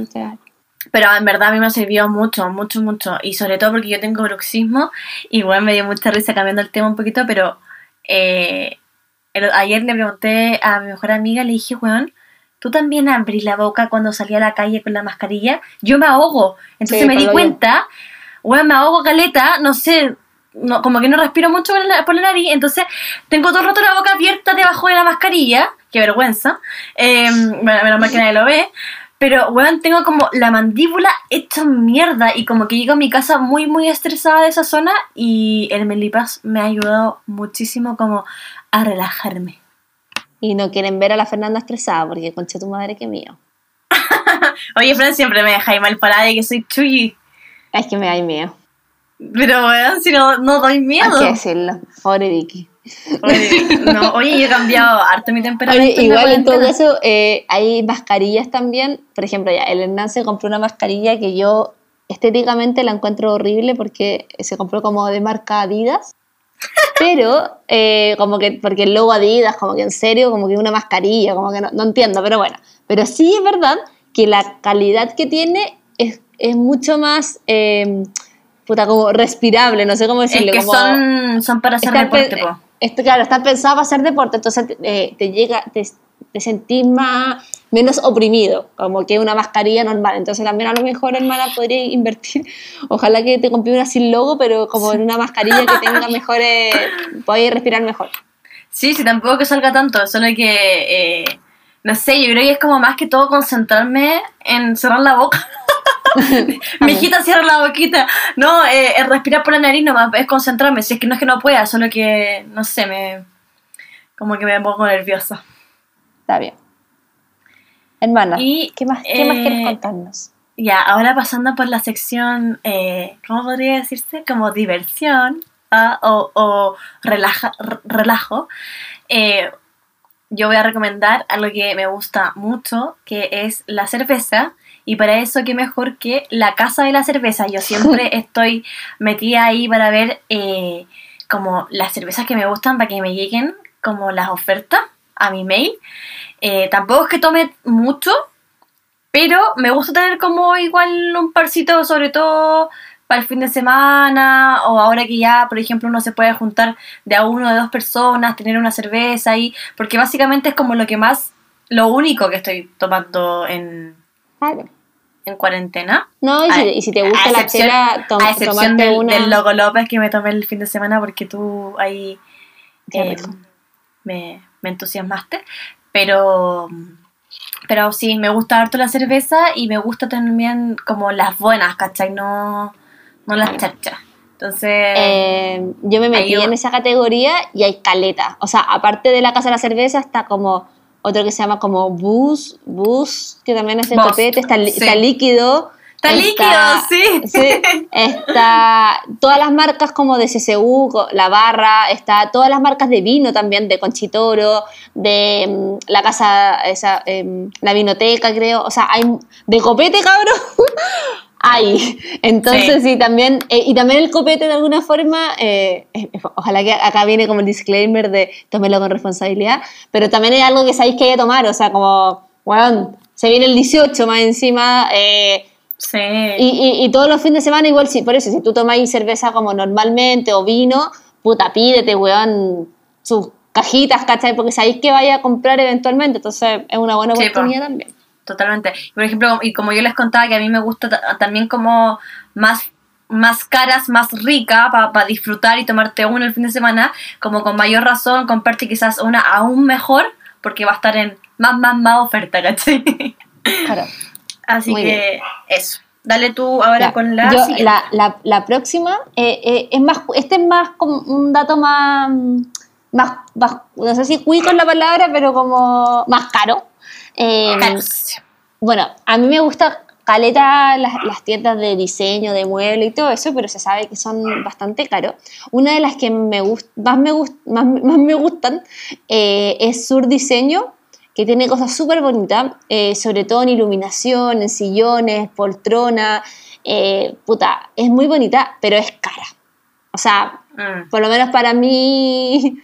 Pero en verdad a mí me ha servido mucho, mucho, mucho. Y sobre todo porque yo tengo bruxismo. Y bueno, me dio mucha risa cambiando el tema un poquito, pero eh, el- ayer le pregunté a mi mejor amiga, le dije, weón, ¿tú también abrís la boca cuando salí a la calle con la mascarilla? Yo me ahogo. Entonces Sí, me di cuenta, weón, me ahogo caleta, no sé, no, como que no respiro mucho por la, por la nariz, entonces tengo todo el rato la boca abierta debajo de la mascarilla, qué vergüenza, eh, menos mal que nadie lo ve, pero weón, tengo como la mandíbula hecha mierda y como que llego a mi casa muy muy estresada de esa zona y el Melipaz me ha ayudado muchísimo como a relajarme. Y no quieren ver a la Fernanda estresada, porque concha tu madre que mío. Oye, Fran siempre me deja mal parada de que soy chuyi, Es que me da miedo. pero weón, si no, no doy miedo. Hay que decirlo. Pobre Vicky. Oye, no, oye, yo he cambiado harto mi temperamento. Oye, igual en todo caso, eh, hay mascarillas también. Por ejemplo, ya, el Hernán se compró una mascarilla que yo estéticamente la encuentro horrible porque se compró como de marca Adidas. Pero, eh, como que, porque el logo Adidas, como que en serio, como que una mascarilla, como que no, no entiendo, pero bueno. Pero sí es verdad que la calidad que tiene es, es mucho más, eh, puta, como respirable, no sé cómo decirlo. Es que como, son, son para hacer deporte, po. Esto, claro, está pensado para hacer deporte, entonces eh, te llega, te, te sentís más, menos oprimido, como que una mascarilla normal. Entonces también a lo mejor, hermana, podría invertir, ojalá que te compre una sin logo, pero como en una mascarilla que tenga mejores, podáis respirar mejor. Sí, sí, tampoco que salga tanto, solo que, eh, no sé, yo creo que es como más que todo concentrarme en cerrar la boca. Mijita, cierra la boquita. No, eh, es respirar por la nariz nomás, es concentrarme. Si es que no es que no pueda, solo que, no sé, me. Como que me pongo nerviosa. Está bien. Hermana, Y, ¿qué más, qué más eh, quieres contarnos? Ya, ahora pasando por la sección, eh, ¿cómo podría decirse? Como diversión ah, o, o relaja- relajo. Eh, yo voy a recomendar algo que me gusta mucho, que es la cerveza. Y para eso, qué mejor que la casa de la cerveza. Yo siempre estoy metida ahí para ver eh, como las cervezas que me gustan, para que me lleguen como las ofertas a mi mail. Eh, tampoco es que tome mucho, pero me gusta tener como igual un parcito, sobre todo para el fin de semana, o ahora que ya, por ejemplo, uno se puede juntar de a uno o de dos personas, tener una cerveza ahí, porque básicamente es como lo que más, lo único que estoy tomando en, Claro. en cuarentena. No, y si, A- y si te gusta la chela, tom- a excepción del, una... del Loco López que me tomé el fin de semana porque tú ahí eh, me, me entusiasmaste. Pero, pero sí, me gusta harto la cerveza y me gusta también como las buenas, ¿cachai? No, no las chachas. Entonces, Eh, yo me metí en esa categoría y hay caleta. O sea, aparte de la Casa de la Cerveza, está como otro que se llama como Bus, Bus, que también es de copete, está, sí. está líquido. Está líquido, sí. sí, Está todas las marcas como de CCU, La Barra, está todas las marcas de vino también, de Conchitoro, de mm, la casa, esa, em, la vinoteca, creo. O sea, hay de copete, cabrón. Hay. Entonces, sí, también, eh, y también el copete de alguna forma, eh, ojalá que acá viene como el disclaimer de tómelo con responsabilidad, pero también es algo que sabéis que hay que tomar, o sea, como, bueno, se viene el 18 más encima, eh, sí. y, y- y todos los fines de semana igual, sí, por eso, si tú tomáis cerveza como normalmente o vino, puta, pídete, weón, sus cajitas, ¿cachai? Porque sabéis que vaya a comprar eventualmente, entonces es una buena Sí, po. oportunidad también. Totalmente. Por ejemplo, y como yo les contaba que a mí me gusta ta- también como más más caras, más rica para disfrutar y tomarte una el fin de semana, como con mayor razón comprarte quizás una aún mejor porque va a estar en más, más, más oferta, ¿cachai? Claro. Así Muy que eso. Dale tú ahora Ya, con la yo, siguiente. la, la- la próxima eh, eh, es más, este es más como un dato más, más, más- no sé si cuico es la palabra, pero como más caro. Eh, Caros. Bueno, a mí me gusta caleta las, las tiendas de diseño, de muebles y todo eso, pero se sabe que son bastante caros. Una de las que me gust- más, me gust- más, más me gustan eh, es Sur Diseño, que tiene cosas súper bonitas, eh, sobre todo en iluminación, en sillones, poltrona. eh, puta, es muy bonita, pero es cara. O sea, Mm. por lo menos para mí...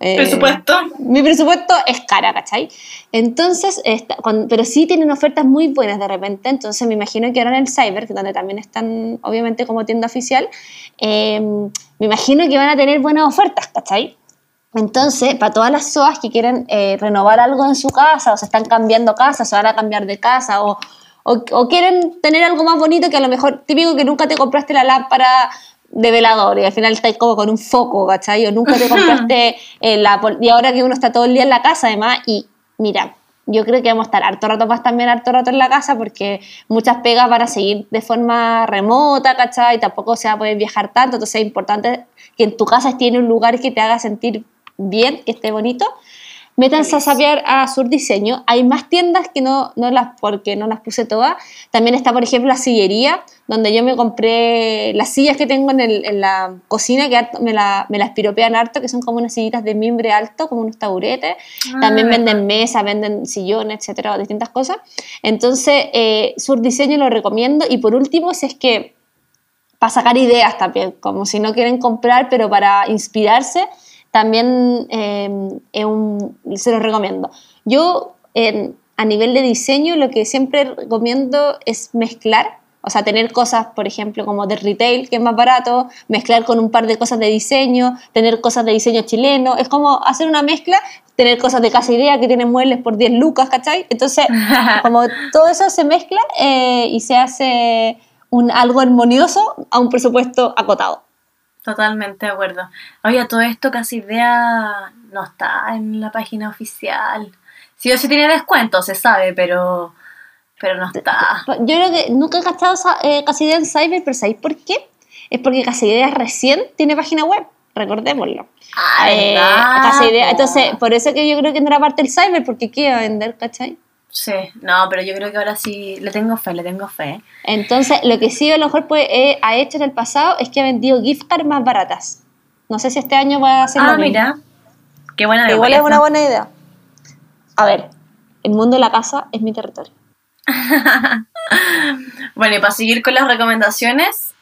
eh, Presupuesto. mi presupuesto es cara, ¿cachai? Entonces, esta- pero sí tienen ofertas muy buenas de repente, entonces me imagino que ahora en el Cyber, donde también están obviamente como tienda oficial, eh, me imagino que van a tener buenas ofertas, ¿cachai? Entonces, para todas las SOAS que quieren eh, renovar algo en su casa, o se están cambiando casa, se van a cambiar de casa, o, o, o quieren tener algo más bonito que a lo mejor, típico que nunca te compraste la lámpara de velador y al final estás como con un foco, ¿cachai? O nunca te compraste eh, la... Y ahora que uno está todo el día en la casa además, y mira, yo creo que vamos a estar harto rato más también harto rato en la casa porque muchas pegas van a seguir de forma remota, ¿cachai? Tampoco se va a poder viajar tanto, entonces es importante que en tu casa esté un lugar que te haga sentir bien, que esté bonito. Métanse a saber a Sur Diseño. Hay más tiendas que no, no las, porque no las puse todas. También está, por ejemplo, la sillería, donde yo me compré las sillas que tengo en, el- en la cocina, que me, la- me las piropean harto, que son como unas sillitas de mimbre alto, como unos taburetes. También Ah, venden mesas, venden sillones, etcétera, distintas cosas. Entonces, eh, Sur Diseño lo recomiendo. Y por último, si es que para sacar ideas también, como si no quieren comprar, pero para inspirarse, también eh, es un- se los recomiendo. Yo, a nivel de diseño, lo que siempre recomiendo es mezclar, o sea, tener cosas, por ejemplo, como de retail, que es más barato, mezclar con un par de cosas de diseño, tener cosas de diseño chileno, es como hacer una mezcla, tener cosas de casa idea que tienen muebles por 10 lucas, ¿cachai? Entonces, como todo eso se mezcla eh, y se hace un, algo armonioso a un presupuesto acotado. Totalmente de acuerdo. Oye, todo esto casi idea no está en la página oficial. Sí o sí tiene descuento, se sabe, pero, pero no está. Yo creo que nunca he gastado eh, Casa Idea en Cyber, pero ¿sabéis por qué? Es porque Casa Idea recién tiene página web, recordémoslo. Ah, Eh. Casa Idea- entonces, por eso que yo creo que no era parte del Cyber, porque ¿qué iba a vender, cachai? Sí, no, pero yo creo que ahora sí le tengo fe, le tengo fe. Entonces, lo que sí a lo mejor pues, eh, ha hecho en el pasado es que ha vendido gift cards más baratas. No sé si este año va a hacer Ah, lo mismo. mira. Qué buena Igual me es una buena idea. A ver, el mundo de la casa es mi territorio. Bueno, y para seguir con las recomendaciones,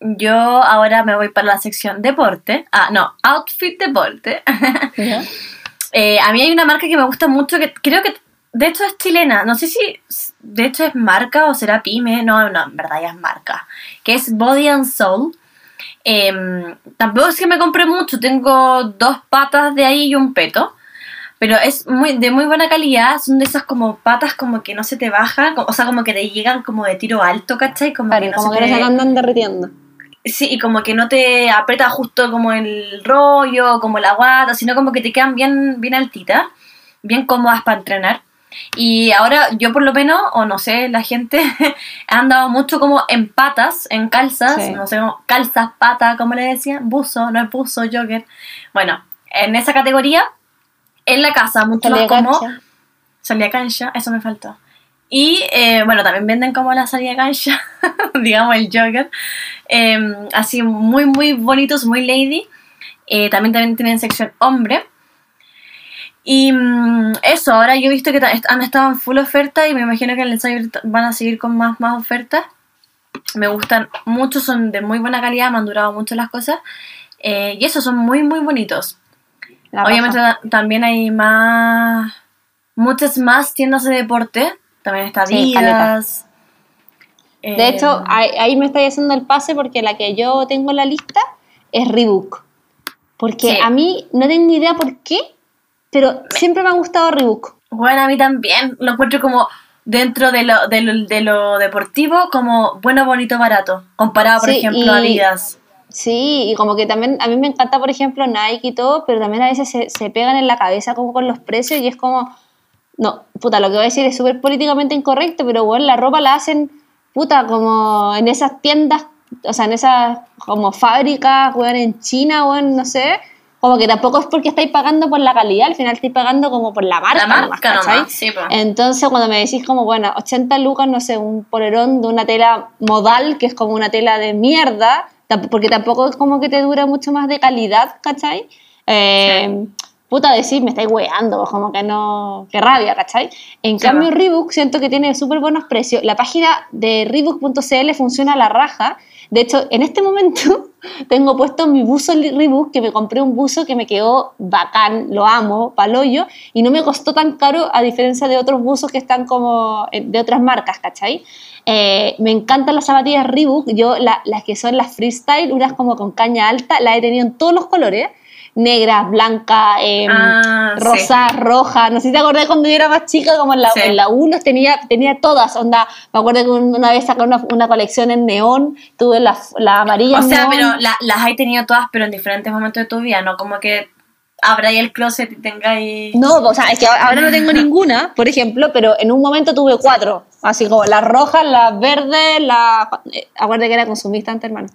yo ahora me voy para la sección deporte. Ah, no, outfit deporte. Eh, a mí hay una marca que me gusta mucho que creo que de hecho es chilena. No sé si de hecho es marca o será pyme. No, no, en verdad ya es marca. Que es Body and Soul. Em, tampoco es que me compré mucho. Tengo dos patas de ahí y un peto. Pero es muy, de muy buena calidad. Son de esas como patas como que no se te bajan. O sea, como que te llegan como de tiro alto, ¿cachai? Como Claro, que no como se que no te- se andan derritiendo. Sí, y como que no te aprieta justo como el rollo, como la guata, sino como que te quedan bien, bien altitas, bien cómodas para entrenar. Y ahora yo por lo menos, o no sé, la gente ha andado mucho como en patas, en calzas, Sí. no sé, como calzas, pata, como le decían, buzo, no es buzo, jogger. Bueno, en esa categoría, en la casa, mucho más Salida cómodo. cancha. Eso me faltó. Y eh, bueno, también venden como la salida cancha, digamos el jogger. Eh, así muy, muy bonitos, muy lady. Eh, también, también tienen sección hombre. Y mm, eso, ahora yo he visto que han estado en full oferta y me imagino que en el t- van a seguir con más, más ofertas. Me gustan mucho, son de muy buena calidad, me han durado mucho las cosas. Eh, y eso, son muy, muy bonitos. La Obviamente también hay más, muchas más tiendas de deporte. También está Sí, Adidas. De eh, hecho, ahí, ahí me estoy haciendo el pase porque la que yo tengo en la lista es Reebok. Porque Sí. a mí no tengo idea por qué, pero siempre me ha gustado Reebok. bueno, a mí también lo encuentro como dentro de lo, de lo, de lo deportivo, como bueno, bonito, barato. Comparado, por Sí, ejemplo, a Adidas. Sí, y como que también a mí me encanta, por ejemplo, Nike y todo, pero también a veces se, se pegan en la cabeza como con los precios y es como, no, puta, lo que voy a decir es súper políticamente incorrecto, pero bueno, la ropa la hacen, puta, como en esas tiendas, o sea, en esas como fábricas, weón, en China, weón, no sé, como que tampoco es porque estáis pagando por la calidad, al final estáis pagando como por la marca, La marca nomás, sí. Entonces, cuando me decís como, bueno, 80 lucas, no sé, un polerón de una tela modal, que es como una tela de mierda, porque tampoco es como que te dura mucho más de calidad, ¿cachai? Eh, Puta, decir, me estáis weando, como que no, qué rabia, ¿cachai? En Sí, cambio. Reebok siento que tiene súper buenos precios. La página de Reebok.cl funciona a la raja. De hecho, en este momento tengo puesto mi buzo Reebok, que me compré un buzo que me quedó bacán, lo amo, paloyo, y no me costó tan caro a diferencia de otros buzos que están como eh, de otras marcas, ¿cachai? Eh, me encantan las zapatillas Reebok, yo la- las que son las freestyle, unas como con caña alta, las he tenido en todos los colores, negras, blancas, eh, Ah, sí. rosas, rojas, no sé si te acordás cuando yo era más chica, como en la, Sí. en la tenía, tenía todas, onda, me acuerdo que una vez sacaron una, una colección en neón, tuve la, la amarilla O en sea, neón. pero la- las hay tenido todas, pero en diferentes momentos de tu vida, no como que abráis el closet y tengáis... No, o sea, es que ahora ahora no tengo ninguna, por ejemplo, pero en un momento tuve cuatro. Así como las rojas, las verdes, las. eh, Acuérdate que era consumista antes, hermano.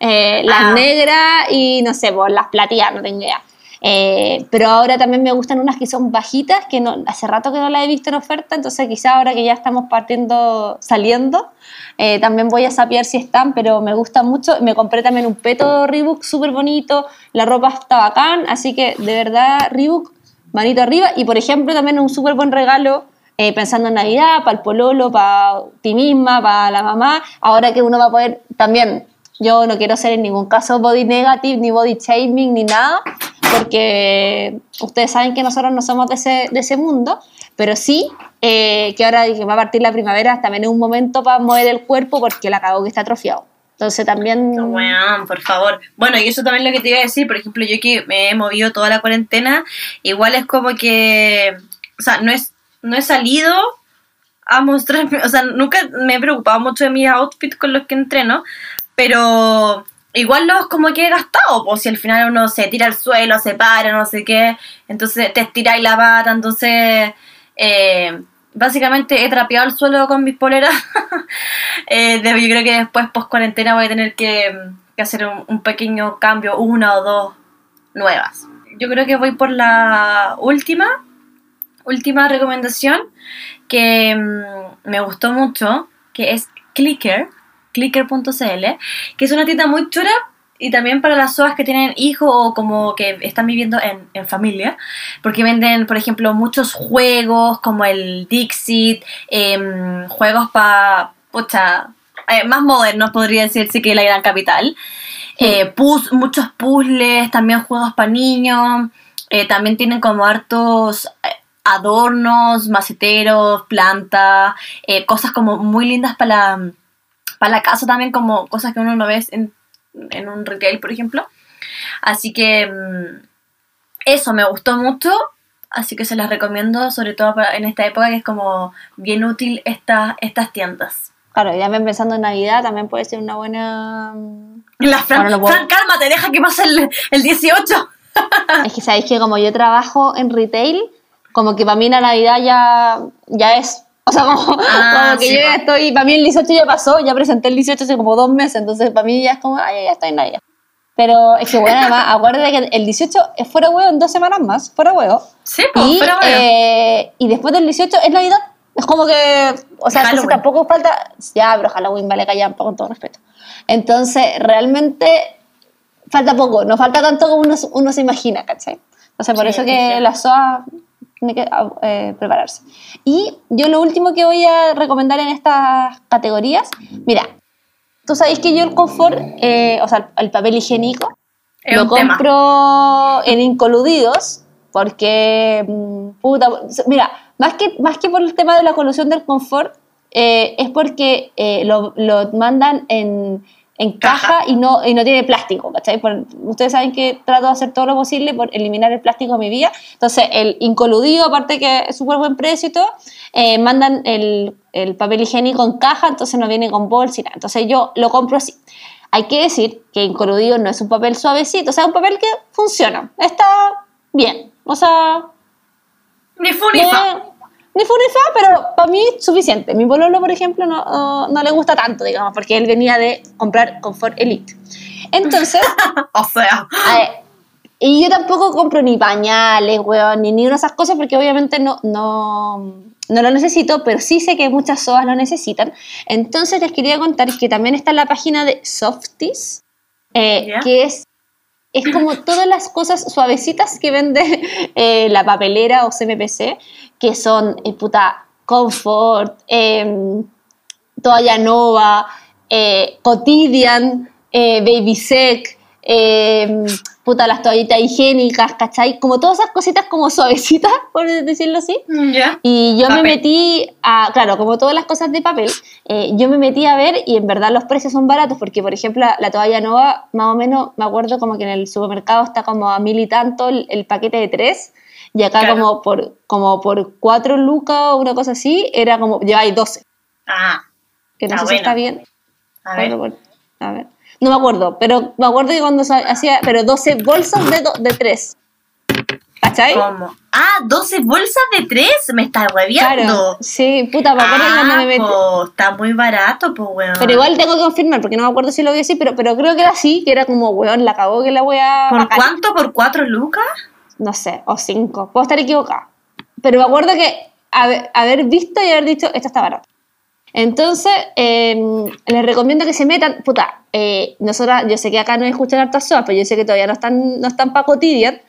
Eh, las Ah. negras y no sé, pues las plateadas, no tengo idea. Eh, pero ahora también me gustan unas que son bajitas, que no, hace rato que no las he visto en oferta, entonces quizá ahora que ya estamos partiendo, saliendo, eh, también voy a saber si están, pero me gusta mucho. Me compré también un peto Reebok súper bonito, la ropa está bacán, así que de verdad Reebok, manito arriba. Y por ejemplo también un súper buen regalo eh, pensando en Navidad, para el pololo, para ti misma, para la mamá, ahora que uno va a poder también, yo no quiero ser en ningún caso body negative, ni body shaming, ni nada, porque ustedes saben que nosotros no somos de ese, de ese mundo, pero sí eh, que ahora que va a partir la primavera también es un momento para mover el cuerpo porque la cago que está atrofiado. Entonces también... Bueno, por favor. Bueno, y eso también es lo que te iba a decir, por ejemplo, yo que me he movido toda la cuarentena, igual es como que, o sea, no es no he salido a mostrarme, o sea, nunca me he preocupado mucho de mis outfits con los que entreno, pero igual los como que he gastado, pues si al final uno se tira al suelo, se para, no sé qué, entonces te estiráis la pata, entonces eh, básicamente he trapeado el suelo con mis poleras. eh, yo creo que después, post cuarentena, voy a tener que, hacer un, pequeño cambio, una o dos nuevas. Yo creo que voy por la última, última recomendación que mm, me gustó mucho, que es Clicker, clicker.cl, que es una tienda muy chula y también para las SOAS que tienen hijos o como que están viviendo en, familia, porque venden, por ejemplo, muchos juegos como el Dixit, em, juegos para, eh, más modernos podría decirse que la Gran Capital, eh, muchos puzzles, también juegos para niños, eh, también tienen como hartos adornos, maceteros, plantas, eh, cosas como muy lindas para la, para la casa también, como cosas que uno no ve en, en un retail, por ejemplo. Así que mm, eso me gustó mucho, así que se las recomiendo, sobre todo en esta época que es como bien útil esta, estas tiendas. Claro, ya pensando en Navidad también puede ser una buena... Mm, la Fran, cálmate, deja que pase el, el 18. es que sabéis que como yo trabajo en retail, como que para mí la Navidad ya, ya es. O sea, como, ah, que yo ya estoy, para mí el 18 ya pasó, ya presenté el 18 hace como dos meses, entonces para mí ya es como, ay, ya estoy en Navidad. Pero es que bueno, además, acuérdate que el 18 es fuera huevo en dos semanas más, fuera huevo. Sí, pues, y, fuera huevo. Eh, y después del 18 es Navidad. Es como que, o sea, entonces tampoco falta, ya, pero Halloween vale callar con todo respeto. Entonces, realmente falta poco, no falta tanto como uno, uno se imagina, ¿cachai? O sea, por eso que la SOA tiene que eh, prepararse. Y yo lo último que voy a recomendar en estas categorías, mira, tú sabéis que yo el confort, eh, o sea, el papel higiénico, lo compro en incoludidos porque, mm, puta, mira, más que, más que por el tema de la colusión del confort, eh, es porque lo, lo mandan en en caja, y, no, y no tiene plástico, ¿cachai? ustedes saben que trato de hacer todo lo posible por eliminar el plástico de mi vida. Entonces, el incoludido, aparte que es súper buen precio y todo, eh, mandan el, el, papel higiénico en caja, entonces no viene con bolsa y nada. Entonces, yo lo compro así. Hay que decir que incoludido no es un papel suavecito, o sea, es un papel que funciona, está bien. O sea... Ni fu ni fa ni fu ni fa, pero para mí suficiente. Mi pololo, por ejemplo, no, no, le gusta tanto, digamos, porque él venía de comprar Confort Elite. Entonces, o sea, y yo tampoco compro ni pañales, weón, ni, ni una de esas cosas, porque obviamente no, no, no lo necesito, pero sí sé que muchas soas lo necesitan. Entonces les quería contar que también está la página de Softies, eh, que es es como todas las cosas suavecitas que vende eh, la papelera o CMPC, que son, eh, puta, Comfort, eh, Toalla Nova, eh, Cotidian, Baby Sec, puta, las toallitas higiénicas, ¿cachai? Como todas esas cositas como suavecitas, por decirlo así. Mm, y yo me metí a, claro, como todas las cosas de papel, yo me metí a ver y en verdad los precios son baratos porque, por ejemplo, la, toalla nova, más o menos, me acuerdo como que en el supermercado está como a mil y tanto el, el paquete de tres y acá como por como por cuatro lucas o una cosa así, era como, lleváis 12. Ah. Que no sé si está bien. A ver. a ver. No me acuerdo, pero me acuerdo que cuando hacía, pero 12 bolsas de, de 3. ¿Cachai? ¿Cómo? Ah, 12 bolsas de 3, me está hueviando. Claro, sí, puta, me acuerdo ah, me metí. po, está muy barato, pues weón. Pero igual tengo que confirmar, porque no me acuerdo si lo vi así, pero, pero creo que era así, que era como, weón, la cagó que la wea. ¿Por bacán. cuánto? ¿Por 4 lucas? No sé, o cinco. Puedo estar equivocada. Pero me acuerdo que haber, haber visto y haber dicho, esto está barato. Entonces, eh, les recomiendo que se metan, puta, eh, nosotras, yo sé que acá no escuchan hartas soas, pero yo sé que todavía no están, no están para cotidian,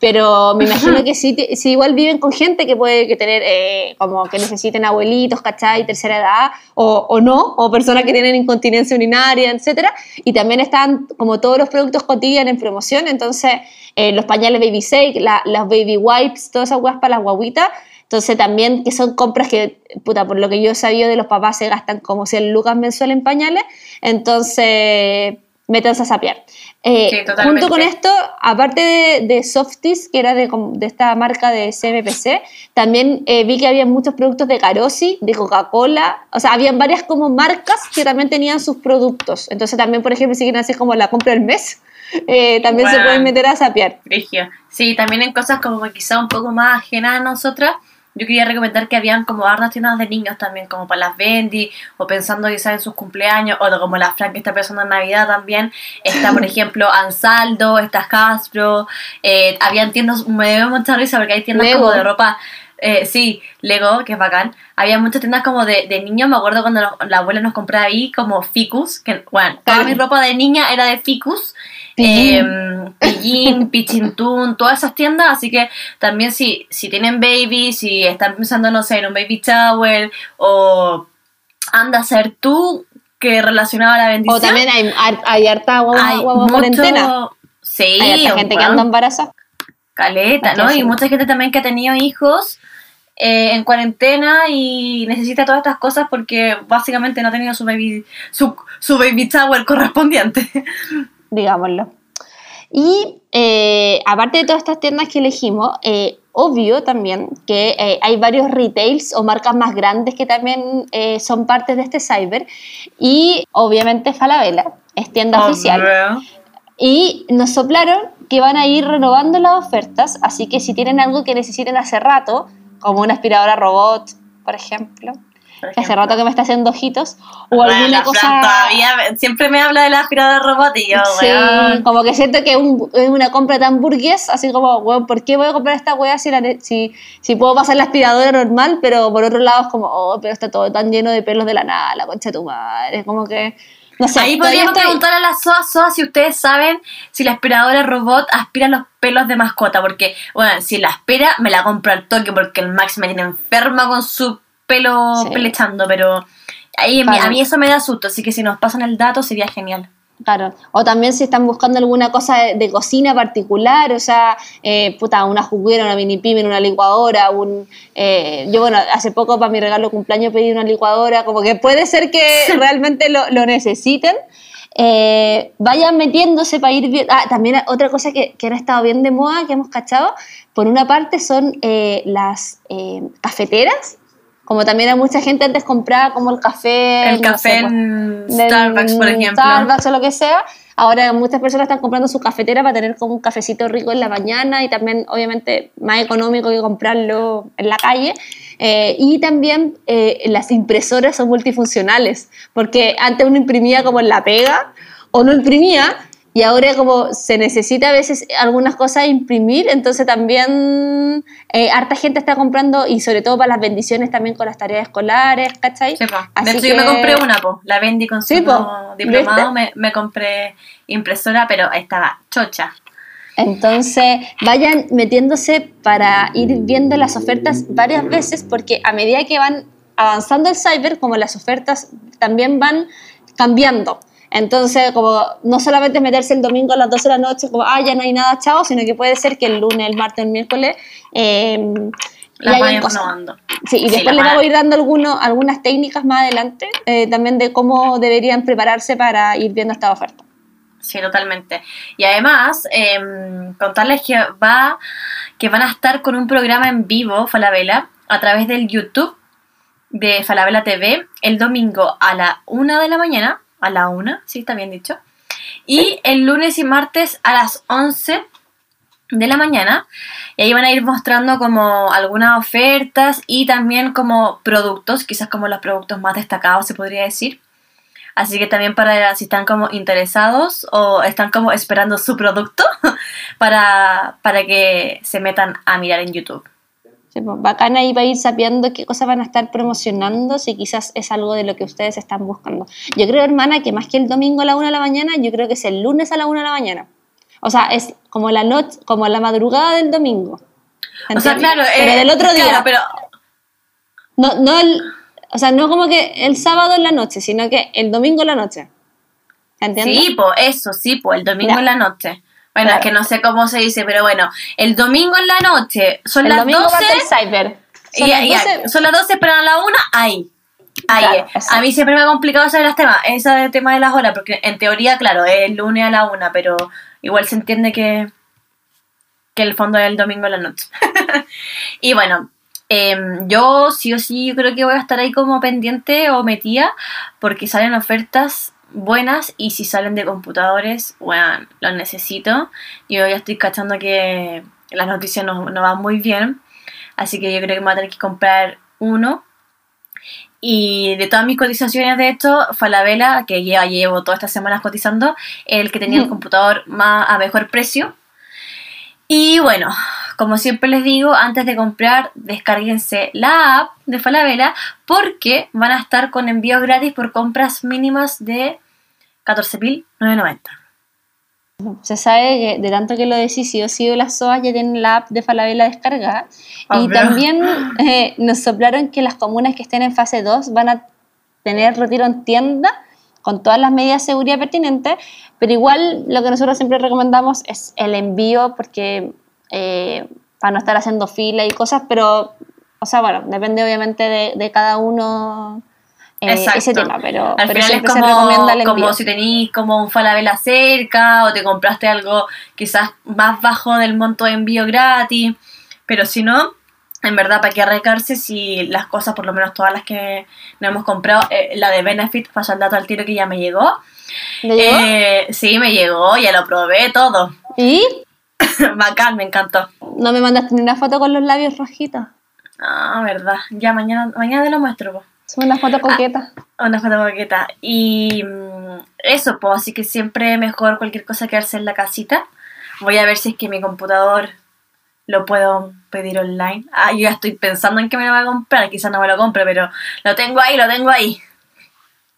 pero me imagino que sí, sí igual viven con gente que puede que tener, eh, como que necesiten abuelitos, ¿cachai? Tercera edad, o, no, o personas que tienen incontinencia urinaria, etcétera, y también están como todos los productos cotidian en promoción, entonces eh, los pañales Baby Shake, la- las Baby Wipes, todas esas weas para las guaguitas, entonces también que son compras que, puta, por lo que yo he sabido de los papás se gastan como 100 lucas mensual en pañales, entonces métanse a sapear. Eh, Sí, junto con esto, aparte de, de Softies, que era de, de esta marca de CMPC, también eh, vi que había muchos productos de Carosi, de Coca-Cola, o sea, habían varias como marcas que también tenían sus productos. Entonces también, por ejemplo, si quieren hacer como la compra del mes, eh, también se Bueno. pueden meter a sapear. Frigio. Sí, también en cosas como quizá un poco más ajenas a nosotras. Yo quería recomendar que habían como hartas tiendas de niños también, como para las Bendy, o pensando quizás en sus cumpleaños, o como la Fran que está pensando en Navidad también. Está, por ejemplo, Ansaldo, está Castro, eh, habían tiendas, me dio mucha risa porque hay tiendas Lego. como de ropa, eh, sí, Lego, que es bacán. Había muchas tiendas como de, de niños, me acuerdo cuando la abuela nos compraba ahí como Ficus, que bueno, toda mi ropa de niña era de Ficus. Pillín. Pillín, Pichintún, todas esas tiendas, así que también si, si tienen baby, si están pensando, no sé, en un baby shower, o anda a ser tú que relacionaba la bendición. O también hay, hay, hay harta guagua, cuarentena. Sí, Hay harta gente que anda embarazada. caleta, ¿no? Y mucha gente también que ha tenido hijos eh, en cuarentena y necesita todas estas cosas porque básicamente no ha tenido su baby, su, su baby shower correspondiente. digámoslo. Y eh, aparte de todas estas tiendas que elegimos, eh, obvio también que eh, hay varios retails o marcas más grandes que también eh, son parte de este cyber. Y obviamente Falabella es tienda oficial. Obvio. Y nos soplaron que van a ir renovando las ofertas, así que si tienen algo que necesiten hace rato, como una aspiradora robot, por ejemplo, Hace rato que me está haciendo ojitos, o Bueno, alguna la cosa... Todavía siempre me habla de la aspiradora robot y yo, Sí, weón. como que siento que un- es una compra tan burgués, así como, weón, ¿por qué voy a comprar esta weá si, la si, si puedo pasar la aspiradora normal? Pero por otro lado es como, oh, pero está todo tan lleno de pelos de la nada, la concha de tu madre. Como que, no sé. Ahí podríamos estoy- preguntar a las SOA SOA si ustedes saben si la aspiradora robot aspira los pelos de mascota. Porque, bueno, si la aspira, me la compro al toque porque el Max me tiene enferma con su pelo Sí. pelechando. Pero ahí Claro. a mí eso me da susto. Así que si nos pasan el dato sería genial. Claro, o también si están buscando alguna cosa de, de cocina particular, o sea, eh, puta, una juguera, una mini pyme, una licuadora, un... eh, yo, bueno, hace poco para mi regalo cumpleaños pedí una licuadora, como que puede ser que realmente lo, lo necesiten. Eh, vayan metiéndose para ir viendo... Ah, también otra cosa que, que han estado bien de moda, que hemos cachado, por una parte son eh, las eh, cafeteras, como también a mucha gente antes compraba como el café... El no café sé, pues, en Starbucks, por ejemplo. Starbucks o lo que sea. Ahora muchas personas están comprando su cafetera para tener como un cafecito rico en la mañana y también obviamente más económico que comprarlo en la calle. Eh, y también eh, las impresoras son multifuncionales, porque antes uno imprimía como en la pega o no imprimía y ahora como se necesita a veces algunas cosas imprimir, entonces también eh, harta gente está comprando y sobre todo para las bendiciones también con las tareas escolares, ¿cachai? Sí, po. Así de hecho, yo me compré una, po. La vendí con su Sí, diplomado. Me compré impresora, pero estaba chocha. Entonces, vayan metiéndose para ir viendo las ofertas varias veces, porque a medida que van avanzando el cyber, como las ofertas también van cambiando. Entonces, como no solamente meterse el domingo a las 12 de la noche, como, ah, ya no hay nada, chao, sino que puede ser que el lunes, el martes, el miércoles, eh, Las vayan renovando. Sí, y después les vamos a ir dando algunos, algunas técnicas más adelante, eh, también de cómo deberían prepararse para ir viendo esta oferta. Sí, totalmente. Y además, em, contarles que va que van a estar con un programa en vivo, Falabella, a través del YouTube de Falabella TV, el domingo a la una de la mañana, a la una, sí, está bien dicho, y el lunes y martes a las 11 de la mañana y ahí van a ir mostrando como algunas ofertas y también como productos, quizás como los productos más destacados se podría decir. Así que también para si están como interesados o están como esperando su producto para, para que se metan a mirar en YouTube. Sí, pues, bacán ahí para ir sabiendo qué cosas van a estar promocionando, si quizás es algo de lo que ustedes están buscando. Yo creo, hermana, que más que el domingo a la una de la mañana, yo creo que es el lunes a la una de la mañana. O sea, es como la noche, como la madrugada del domingo. O sea, ¿entiendes? claro, pero eh, del otro claro, día. pero No, no el, o sea, no como que el sábado en la noche, sino que el domingo en la noche. ¿Entiendes? Sí, pues eso, sí, pues el domingo Ya. en la noche. Bueno, Claro. es que no sé cómo se dice, pero bueno, el domingo en la noche son el las domingo 12 parte el cyber. y Son las ya, 12. son las 12, pero a la 1 ahí. Ahí. Claro, eh. a mí siempre me ha complicado saber los temas, ese tema de las horas, porque en teoría, claro, es el lunes a la 1, pero igual se entiende que, que el fondo es el domingo en la noche. y bueno, em, yo sí o sí yo creo que voy a estar ahí como pendiente o metida porque salen ofertas buenas y si salen de computadores, bueno, los necesito. Yo ya estoy cachando que las noticias no, no van muy bien, así que yo creo que me voy a tener que comprar uno. Y de todas mis cotizaciones, de hecho, Falabella, que ya llevo todas estas semanas cotizando, el que tenía el computador más a mejor precio. Y bueno, como siempre les digo, antes de comprar, descárguense la app de Falabella porque van a estar con envíos gratis por compras mínimas de 14.990. Se sabe que de tanto que lo decís, sí o sí, las SOAS ya tienen la app de Falabella descargada. Y también eh, nos soplaron que las comunas que estén en fase 2 van a tener retiro en tienda con todas las medidas de seguridad pertinentes, pero igual lo que nosotros siempre recomendamos es el envío porque eh, para no estar haciendo fila y cosas, pero, o sea, bueno, depende obviamente de, de cada uno eh, Exacto. ese tema, pero, Al pero final es como, como si tenéis como un Falabella cerca o te compraste algo quizás más bajo del monto de envío gratis, pero si no, en verdad, ¿para qué arriesgarse si las cosas, por lo menos todas las que nos hemos comprado, eh, la de Benefit, paso el dato al tiro que ya me llegó. ¿Le llegó? Eh, sí, me llegó, ya lo probé todo. ¿Y? Bacán, me encantó. No me mandaste ni una foto con los labios rojitos. Ah, verdad. Ya mañana, mañana te lo muestro, po. Es una foto coqueta. Una foto coqueta. Y mm, eso, pues, así que siempre mejor cualquier cosa quedarse en la casita. Voy a ver si es que mi computador lo puedo pedir online. Ah, yo ya estoy pensando en que me lo voy a comprar. Quizás no me lo compre, pero lo tengo ahí, lo tengo ahí.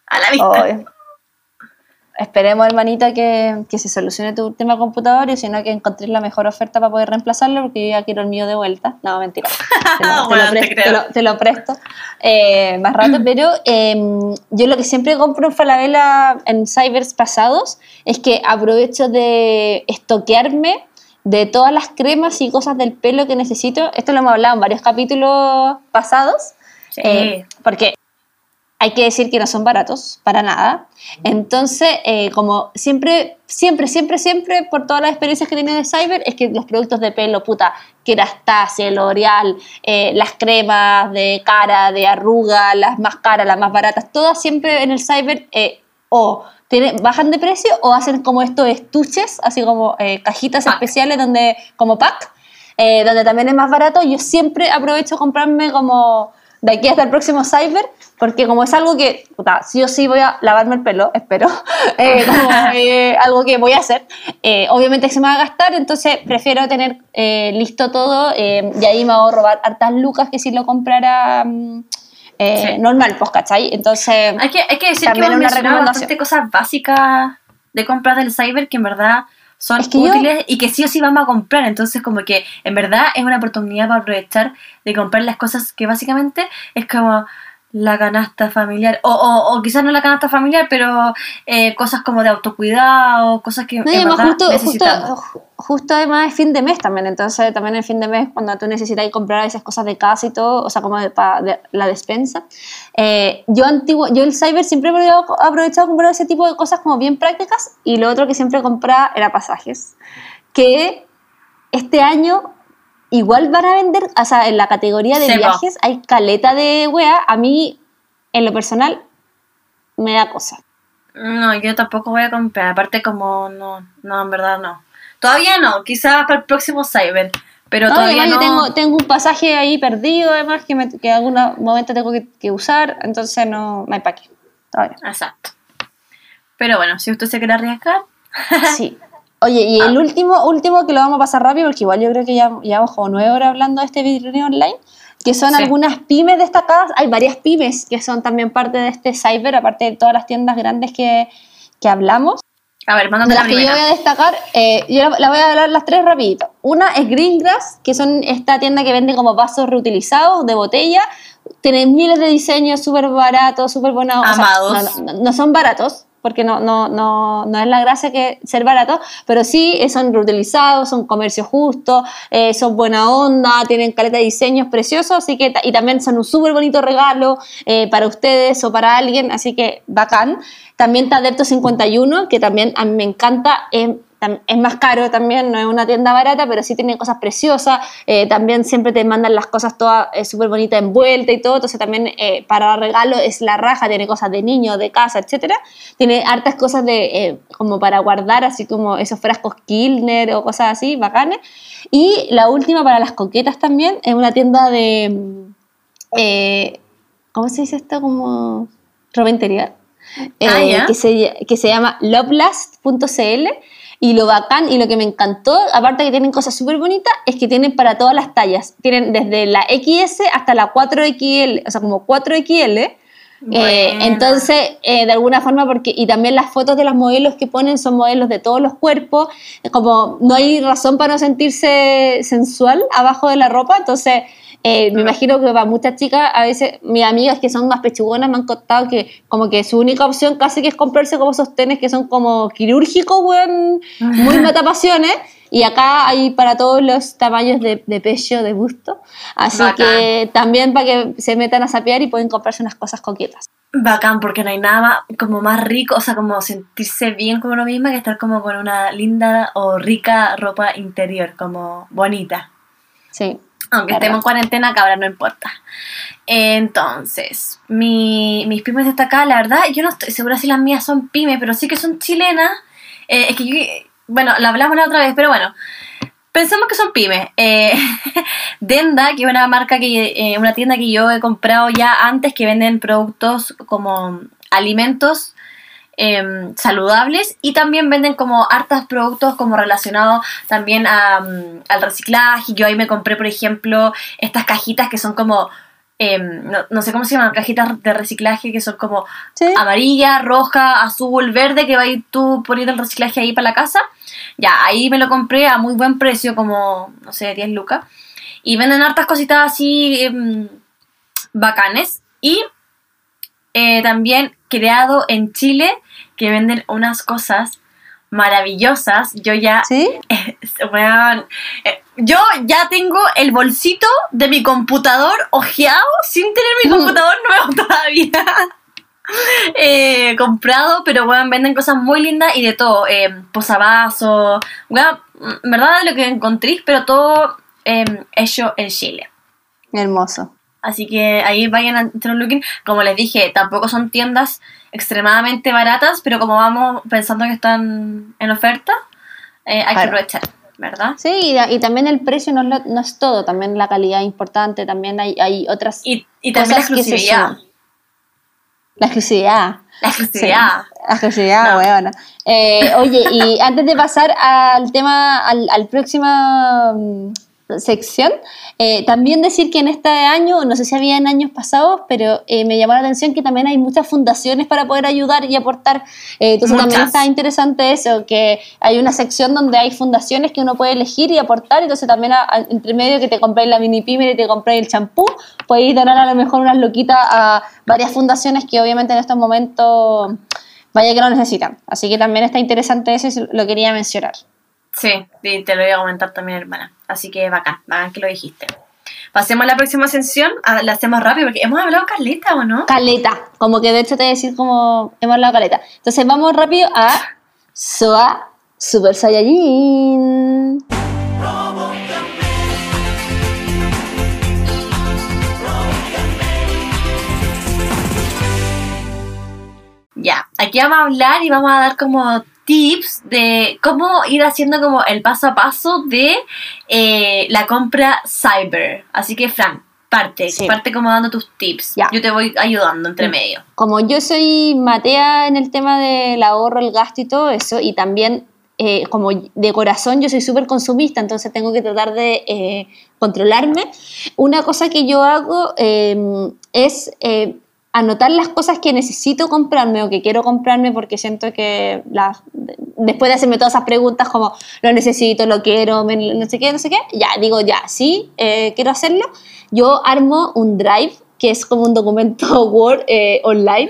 A la vista. Ay. Esperemos, hermanita, que, que se solucione tu tema computador y si no, que encontres la mejor oferta para poder reemplazarlo, porque yo ya quiero el mío de vuelta. No, mentira. Te lo, te lo Bueno, te pre- creo. te lo- te lo presto eh, más rato, pero eh, yo lo que siempre compro en Falabella en cybers pasados es que aprovecho de estoquearme de todas las cremas y cosas del pelo que necesito. Esto lo hemos hablado en varios capítulos pasados. Sí. Eh, porque hay que decir que no son baratos, para nada. Entonces, eh, como siempre, siempre, siempre, siempre, por todas las experiencias que he tenido de Cyber, es que los productos de pelo, puta, Kerastase, L'Oreal, eh, las cremas de cara, de arruga, las más caras, las más baratas, todas siempre en el Cyber o tienen- bajan de precio o hacen como estos estuches, así como eh, cajitas Pack. especiales donde, como pack, eh, donde también es más barato. Yo siempre aprovecho comprarme como de aquí hasta el próximo Cyber, porque como es algo que, puta, sí o sí voy a lavarme el pelo, espero, eh, como eh, algo que voy a hacer, eh, obviamente se me va a gastar, entonces prefiero tener listo todo y ahí me robar hartas lucas que si lo comprara mm, eh, Sí. normal, pues, ¿cachai? Entonces... Hay que, hay que decir También que hemos una mencionado bastante cosas básicas de compras del cyber que en verdad son Es que yo- útiles y que sí o sí vamos a comprar. Entonces, como que en verdad es una oportunidad para aprovechar de comprar las cosas que básicamente es como la canasta familiar. O, o, o quizás no la canasta familiar, pero eh, cosas como de autocuidado, cosas que No, además justo, justo, necesitamos. ju- justo además es fin de mes también, entonces también en fin de mes cuando tú necesitas comprar esas cosas de casa y todo, o sea, como de, pa- de la despensa. eh, yo antiguo, yo el cyber siempre he aprovechado comprar ese tipo de cosas como bien prácticas y lo otro que siempre compraba era pasajes, que este año igual van a vender, o sea, en la categoría de viajes hay caleta de wea, a mí en lo personal me da cosa. No, yo tampoco voy a comprar. Aparte, como no, no, en verdad no. Todavía no, quizás para el próximo Cyber. Pero No, todavía no. yo tengo, tengo un pasaje ahí perdido, además, que, me, que en algún momento tengo que, que usar, entonces no, no hay para qué. Todavía. Exacto. Pero bueno, si usted se quiere arriesgar. Sí. Oye, y el último, último que lo vamos a pasar rápido, porque igual yo creo que ya llevamos como nueve horas hablando de este video online, que son Sí. algunas pymes destacadas. Hay varias pymes que son también parte de este cyber, aparte de todas las tiendas grandes que, que hablamos. A ver, mándame De la las que yo primera. voy a destacar, eh, yo la, la voy a hablar las tres rapidito. Una es Greengrass, que son esta tienda que vende como vasos reutilizados de botella. Tienen miles de diseños, súper baratos, súper buenos. o sea, Amados. no, no- no son baratos, porque no, no, no, no es la gracia que ser baratos, pero sí eh, son reutilizados, son comercio justo, eh, son buena onda, tienen caleta de diseños preciosos, así que, y también son un súper bonito regalo eh, para ustedes o para alguien, así que bacán. También está Adepto 51, que también a mí me encanta. eh, es más caro también, no es una tienda barata, pero sí tiene cosas preciosas. eh, también siempre te mandan las cosas todas eh, súper bonitas envueltas y todo. Entonces también eh, para regalo es la raja, tiene cosas de niños, de casa, etcétera. Tiene hartas cosas de eh, como para guardar, así como esos frascos Kilner o cosas así, bacanes. Y la última para las coquetas también, es una tienda de... eh, ¿Cómo se dice esto? Como ropa interior. Eh, Ah, ¿ya? que, se, que se llama lovelast.cl y lo bacán y lo que me encantó, aparte que tienen cosas súper bonitas, es que tienen para todas las tallas. Tienen desde la XS hasta la 4XL, o sea, como 4XL. Eh, entonces, eh, de alguna forma, porque y también las fotos de las modelos que ponen son modelos de todos los cuerpos, como no hay razón para no sentirse sensual abajo de la ropa, entonces eh, me imagino que para muchas chicas, a veces mis amigas que son más pechugonas me han contado que como que su única opción casi que es comprarse como esos tenis que son como quirúrgicos, weón, muy matapasiones. Y acá hay para todos los tamaños de, de pecho, de busto. Así Bacán. que también para que se metan a sapear y pueden comprarse unas cosas coquetas. Bacán, porque no hay nada más, como más rico, o sea, como sentirse bien con uno misma que estar como con una linda o rica ropa interior, como bonita. Sí. Aunque estemos en cuarentena, cabra, no importa. Entonces, mi, mis pymes destacadas, la verdad, yo no estoy segura si las mías son pymes, pero sí que son chilenas. Eh, es que yo, bueno, la hablamos la otra vez, pero bueno, pensemos que son pymes. Eh, Denda, que es una marca que, eh, una tienda que yo he comprado ya antes, que venden productos como alimentos em, saludables y también venden como hartos productos como relacionados también a, mm, al reciclaje. Yo ahí me compré, por ejemplo, estas cajitas que son como, em, no, no sé cómo se llaman, cajitas de reciclaje que son como Sí. amarilla, roja, azul, verde, que va a ir tú poniendo el reciclaje ahí para la casa. Ya, ahí me lo compré a muy buen precio, como, no sé, 10 lucas. Y venden hartas cositas así em, bacanes. Y eh, también creado en Chile, que venden unas cosas maravillosas. Yo ya ¿Sí? Eh, yo ya tengo el bolsito de mi computador ojeado sin tener mi Mm. computador nuevo todavía. Eh, comprado, pero weón, venden cosas muy lindas y de todo. Eh, posavasos, en verdad de lo que encontréis, pero todo eh, hecho en Chile. Hermoso. Así que ahí vayan a hacer un looking. Como les dije, tampoco son tiendas extremadamente baratas, pero como vamos pensando que están en oferta, eh, hay que aprovechar, ¿verdad? Sí, y, y también el precio no es, lo- no es todo, también la calidad es importante, también hay, hay otras Y, y también la cosas exclusividad. La exclusividad. La exclusividad. Sí, la exclusividad, No. Eh, oye, y antes de pasar al tema, al, al próxima mm, sección, eh, también decir que en este año, no sé si había en años pasados, pero eh, me llamó la atención que también hay muchas fundaciones para poder ayudar y aportar. Eh, entonces también está interesante eso, que hay una sección donde hay fundaciones que uno puede elegir y aportar, entonces también a- a- entre medio que te compréis la mini pyme y te compréis el champú, podéis donar a lo mejor unas loquitas a varias fundaciones que obviamente en estos momentos vaya que lo necesitan. Así que también está interesante eso y lo quería mencionar. Sí, y te lo voy a comentar también, hermana. Así que bacán, bacán que lo dijiste. Pasemos a la próxima sección. Ah, la hacemos rápido porque hemos hablado caleta, ¿o no? Caleta, como que de hecho te voy a decir como hemos hablado caleta. Entonces vamos rápido a Soa Super Saiyajin. Ya, aquí vamos a hablar y vamos a dar como tips de cómo ir haciendo como el paso a paso de eh, la compra cyber. Así que, Fran, parte, Sí. parte como dando tus tips. Ya. Yo te voy ayudando entre Mm. medio. como yo soy matea en el tema del ahorro, el gasto y todo eso, y también eh, como de corazón yo soy súper consumista, entonces tengo que tratar de eh, controlarme. Una cosa que yo hago eh, es anotar las cosas que necesito comprarme o que quiero comprarme porque siento que las, después de hacerme todas esas preguntas como lo necesito, lo quiero, me- no sé qué, no sé qué, ya digo ya, sí, eh, quiero hacerlo. Yo armo un drive que es como un documento Word eh, online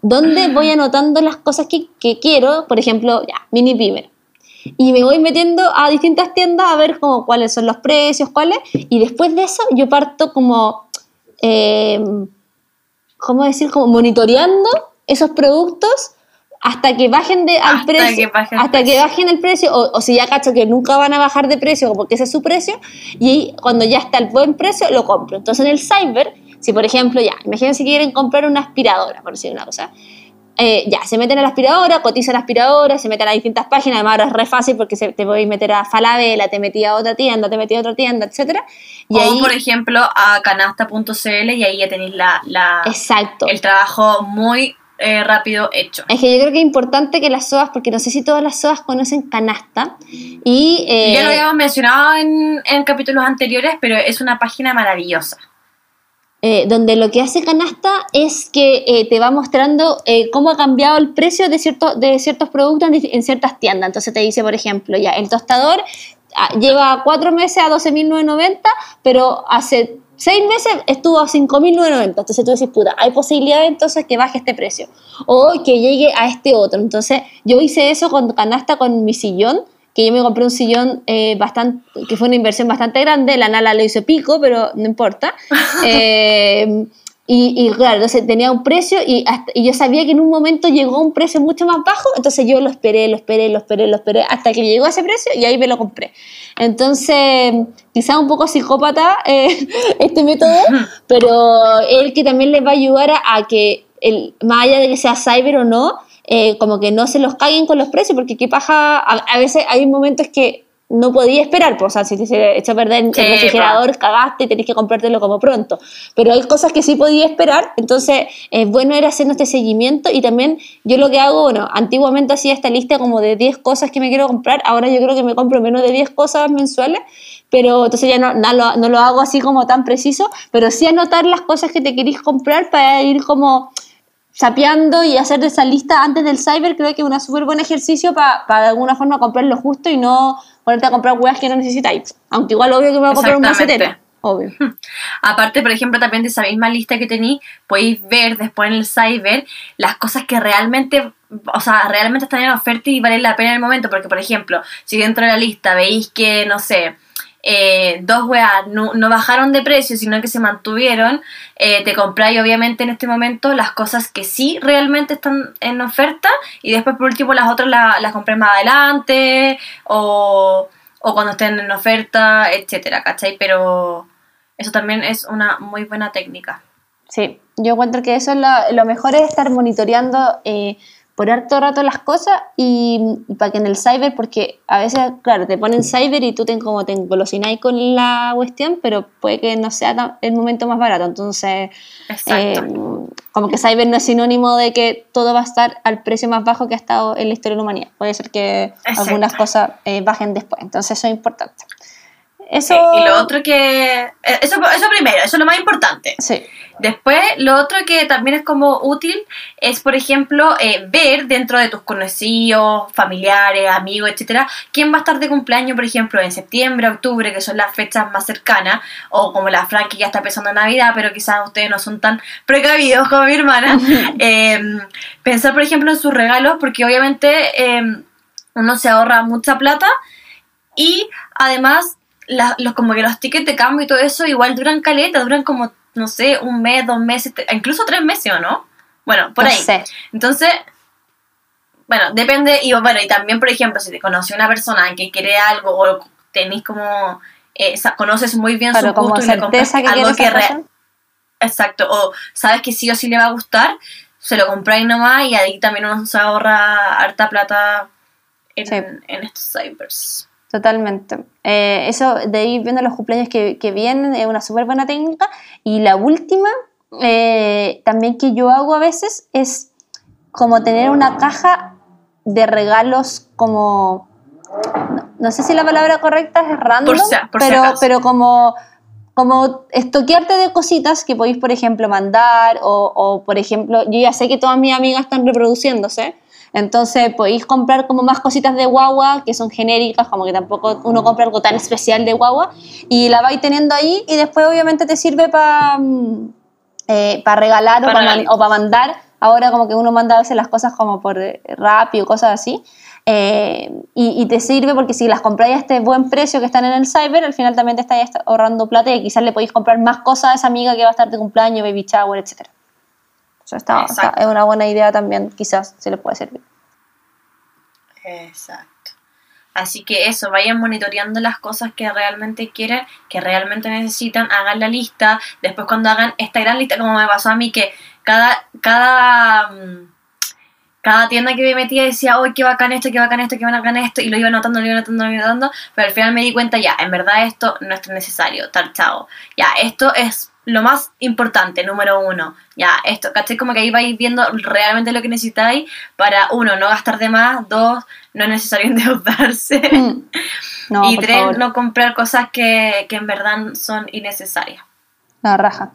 donde voy anotando las cosas que, que quiero, por ejemplo, ya, mini pimer. Y me voy metiendo a distintas tiendas a ver como cuáles son los precios, cuáles, y después de eso yo parto como, eh, ¿cómo decir? Como monitoreando esos productos hasta que bajen de, al Hasta precio, que bajen hasta que bajen el precio, o, o si ya cacho que nunca van a bajar de precio, porque ese es su precio, y cuando ya está el buen precio, lo compro. Entonces en el cyber, si por ejemplo, ya, imagínense que quieren comprar una aspiradora, por decir una cosa, eh, ya, se meten a la aspiradora, cotizan la aspiradora, se meten a distintas páginas, además ahora es re fácil porque se, te a meter a Falabella, te metí a otra tienda, te metí a otra tienda, etcétera Y o, ahí, por ejemplo, a canasta.cl y ahí ya tenéis la, la- exacto. el trabajo muy eh, rápido hecho. Es que yo creo que es importante que las SOAS, porque no sé si todas las SOAS conocen canasta, y... eh, ya lo habíamos mencionado en, en capítulos anteriores, pero es una página maravillosa. Eh, donde lo que hace Canasta es que eh, te va mostrando eh, cómo ha cambiado el precio de, cierto, de ciertos productos en, en ciertas tiendas. Entonces te dice, por ejemplo, ya el tostador ah, lleva cuatro meses a 12.990, pero hace seis meses estuvo a 5.990. Entonces tú dices, puta, hay posibilidad entonces que baje este precio o que llegue a este otro. Entonces yo hice eso con Canasta con mi sillón que yo me compré un sillón eh, bastante, que fue una inversión bastante grande, la Nala lo hizo pico, pero no importa. Eh, y, y claro, entonces tenía un precio y, hasta- y yo sabía que en un momento llegó a un precio mucho más bajo, entonces yo lo esperé, lo esperé, lo esperé, lo esperé, hasta que llegó a ese precio y ahí me lo compré. Entonces, quizá un poco psicópata eh, este método, pero el que también les va a ayudar a, a que, el, más allá de que sea cyber o no, eh, como que no se los caguen con los precios, porque qué paja, a, a veces hay momentos que no podía esperar, pues, o sea, si te se echó a perder Sí, el refrigerador, cagaste y tenés que comprártelo como pronto. Pero hay cosas que sí podía esperar, entonces es bueno ir haciendo este seguimiento y también yo lo que hago, bueno, antiguamente hacía esta lista como de 10 cosas que me quiero comprar, ahora yo creo que me compro menos de 10 cosas mensuales, pero entonces ya no, no, lo, no lo hago así como tan preciso, pero sí anotar las cosas que te querís comprar para ir como sapeando y hacer esa lista antes del cyber creo que es un súper buen ejercicio para de alguna forma comprar lo justo y no ponerte a comprar huevas que no necesitáis. Aunque igual obvio que me voy a comprar un macetero. Obvio. Aparte, por ejemplo, también de esa misma lista que tení, podéis ver después en el cyber las cosas que realmente, o sea, realmente están en oferta y valen la pena en el momento. Porque, por ejemplo, si dentro de la lista veis que, no sé, eh, dos weas no, no bajaron de precio, sino que se mantuvieron, eh, te compráis obviamente en este momento las cosas que sí realmente están en oferta y después por último las otras la- las compré más adelante o, o cuando estén en oferta, etcétera, ¿cachai? Pero eso también es una muy buena técnica. Sí, yo encuentro que eso es lo, lo mejor es estar monitoreando eh, por harto rato las cosas y, y para que en el cyber, porque a veces, claro, te ponen cyber y tú te, como te engolosináis con la cuestión, pero puede que no sea tan- el momento más barato. Entonces, eh, como que cyber no es sinónimo de que todo va a estar al precio más bajo que ha estado en la historia de la humanidad. Puede ser que Exacto. algunas cosas eh, bajen después. Entonces, eso es importante. Eso. Eh, y lo otro que... eh, Eso, eso primero, eso es lo más importante. Sí. Después, lo otro que también es como útil es, por ejemplo, eh, ver dentro de tus conocidos, familiares, amigos, etcétera, quién va a estar de cumpleaños, por ejemplo, en septiembre, octubre, que son las fechas más cercanas, o como la Fran que ya está pensando en Navidad, pero quizás ustedes no son tan precavidos como mi hermana. Eh, pensar, por ejemplo, en sus regalos, porque obviamente eh, uno se ahorra mucha plata y además la- los, como que los tickets de cambio y todo eso igual duran caleta, duran como, no sé, un mes, dos meses, incluso tres meses o no. Bueno, por no ahí. sé. Entonces, bueno, depende, y bueno, y también, por ejemplo, si te conoce una persona que quiere algo o tenéis como, eh, conoces muy bien su como gusto y le compras que algo que re-. Exacto, o sabes que sí o sí le va a gustar, se lo compráis nomás y ahí también uno se ahorra harta plata en, Sí. en estos cybers. Totalmente. Eh, eso de ir viendo los cumpleaños que, que vienen es una súper buena técnica. Y la última, eh, también que yo hago a veces, es como tener una caja de regalos como... No, no sé si la palabra correcta es random, Por si- por si pero, pero como, como estoquearte de cositas que podéis, por ejemplo, mandar o, o, por ejemplo, yo ya sé que todas mis amigas están reproduciéndose, entonces podéis comprar como más cositas de guagua que son genéricas, como que tampoco uno compra algo tan especial de guagua y la vais teniendo ahí y después obviamente te sirve para para regalar Pa' o para regalito. mandar. Ahora como que uno manda a veces las cosas como por eh, Rappi o cosas así. Eh, y, y te sirve porque si las compráis a este buen precio que están en el cyber, al final también te estáis ahorrando plata y quizás le podéis comprar más cosas a esa amiga que va a estar de cumpleaños, baby shower, está, está- Exacto. es una buena idea también, quizás se les puede servir. Exacto. Así que eso, vayan monitoreando las cosas que realmente quieren, que realmente necesitan, hagan la lista. Después cuando hagan esta gran lista, como me pasó a mí, que cada, cada, mm, cada tienda que me metía decía, oh, qué bacán esto, qué bacán esto, qué bacán esto, y lo iba anotando, lo iba anotando, lo iba anotando, pero al final me di cuenta, ya, en verdad esto no es tan necesario, tal, chao. Ya, esto es lo más importante, número uno. Ya, esto, ¿cachai? Como que ahí vais viendo realmente lo que necesitáis para, uno, no gastar de más, dos, no es necesario endeudarse, Mm. No, y por tres, favor. no comprar cosas que, que en verdad son innecesarias. La raja.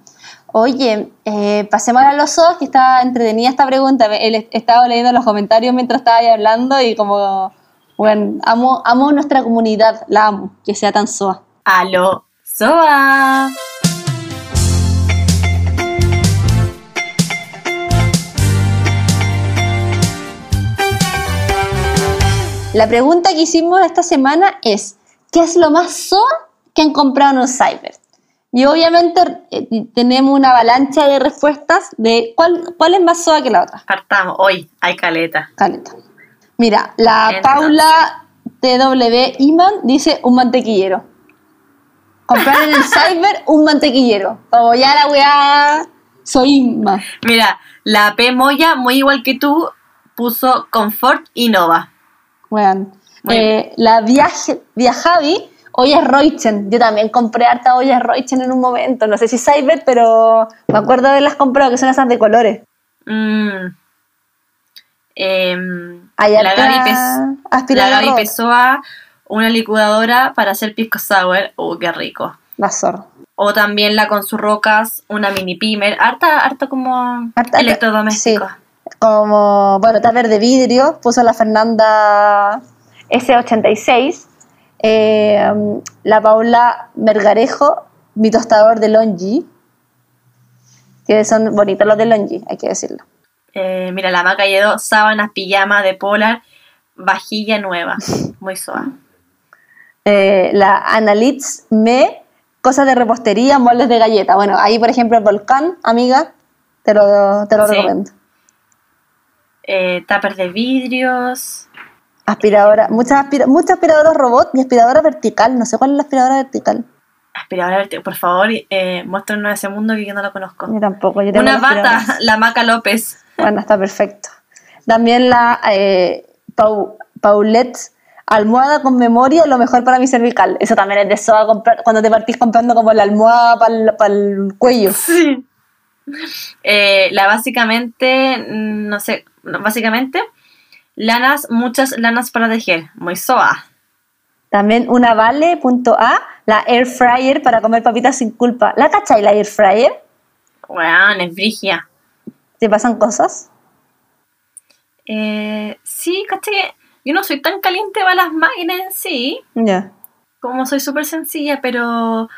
Oye, eh, pasemos a los ojos, que está entretenida esta pregunta. Él estaba leyendo los comentarios mientras estaba ahí hablando y como, bueno, amo, amo nuestra comunidad, la amo, que sea tan soa. ¡Aló! ¡Soa! La pregunta que hicimos esta semana es, ¿qué es lo más soa que han comprado en un cyber? Y obviamente eh, tenemos una avalancha de respuestas de cuál, cuál es más soa que la otra. Partamos. Hoy hay caleta. Caleta. Mira, la Entonces. Paula TW Iman dice un mantequillero. Comprar en el cyber un mantequillero. Como ya la weá soy Inma. Mira, la P Moya, muy igual que tú, puso Confort y Nova. Muy Eh, la viaje, Viajavi, ollas Reuchen. Yo también compré harta ollas Reuchen en un momento. No sé si cyber, pero me acuerdo de haberlas comprado, que son esas de colores. Mm. Hay la, Gaby Pes- la Gaby. Pessoa, una licuadora para hacer pisco sour. ¡Uh, qué rico! La zorra. O también la con sus rocas, una mini pimer. Harta, harta como Harta- electrodoméstico. sí. Como, bueno, tupper de vidrio, puso la Fernanda S86. Eh, um, la Paula Mergarejo, mi tostador de Longi. Que son bonitos los de Longi, hay que decirlo. Eh, mira, la Maca Yedo, sábanas, pijama de polar, vajilla nueva. Muy suave. Eh, la Analitz Me, cosas de repostería, moldes de galleta. Bueno, ahí por ejemplo el volcán, amiga, te lo, te lo Sí. recomiendo. Eh, tupper de vidrios. Aspiradora, muchas, aspira- muchas aspiradoras robot y aspiradora vertical. No sé cuál es la aspiradora vertical. Aspiradora vertical. Por favor, eh, muéstranos ese mundo que yo no lo conozco. Yo tampoco. Yo tengo Una bata, la Maca López. Bueno, está perfecto. También la eh, Pau- Paulette almohada con memoria, lo mejor para mi cervical. Eso también es de SOA comprar, cuando te partís comprando como la almohada para el cuello. Sí. Eh, la básicamente, mm, no sé, básicamente, lanas, muchas lanas para tejer. Muy soa. También una vale.a, la air fryer para comer papitas sin culpa. ¿La cachai la air fryer? Weón, es brigia. ¿Te pasan cosas? Eh, sí, caché yo no soy tan caliente para las máquinas en sí. Ya. Como soy súper sencilla, pero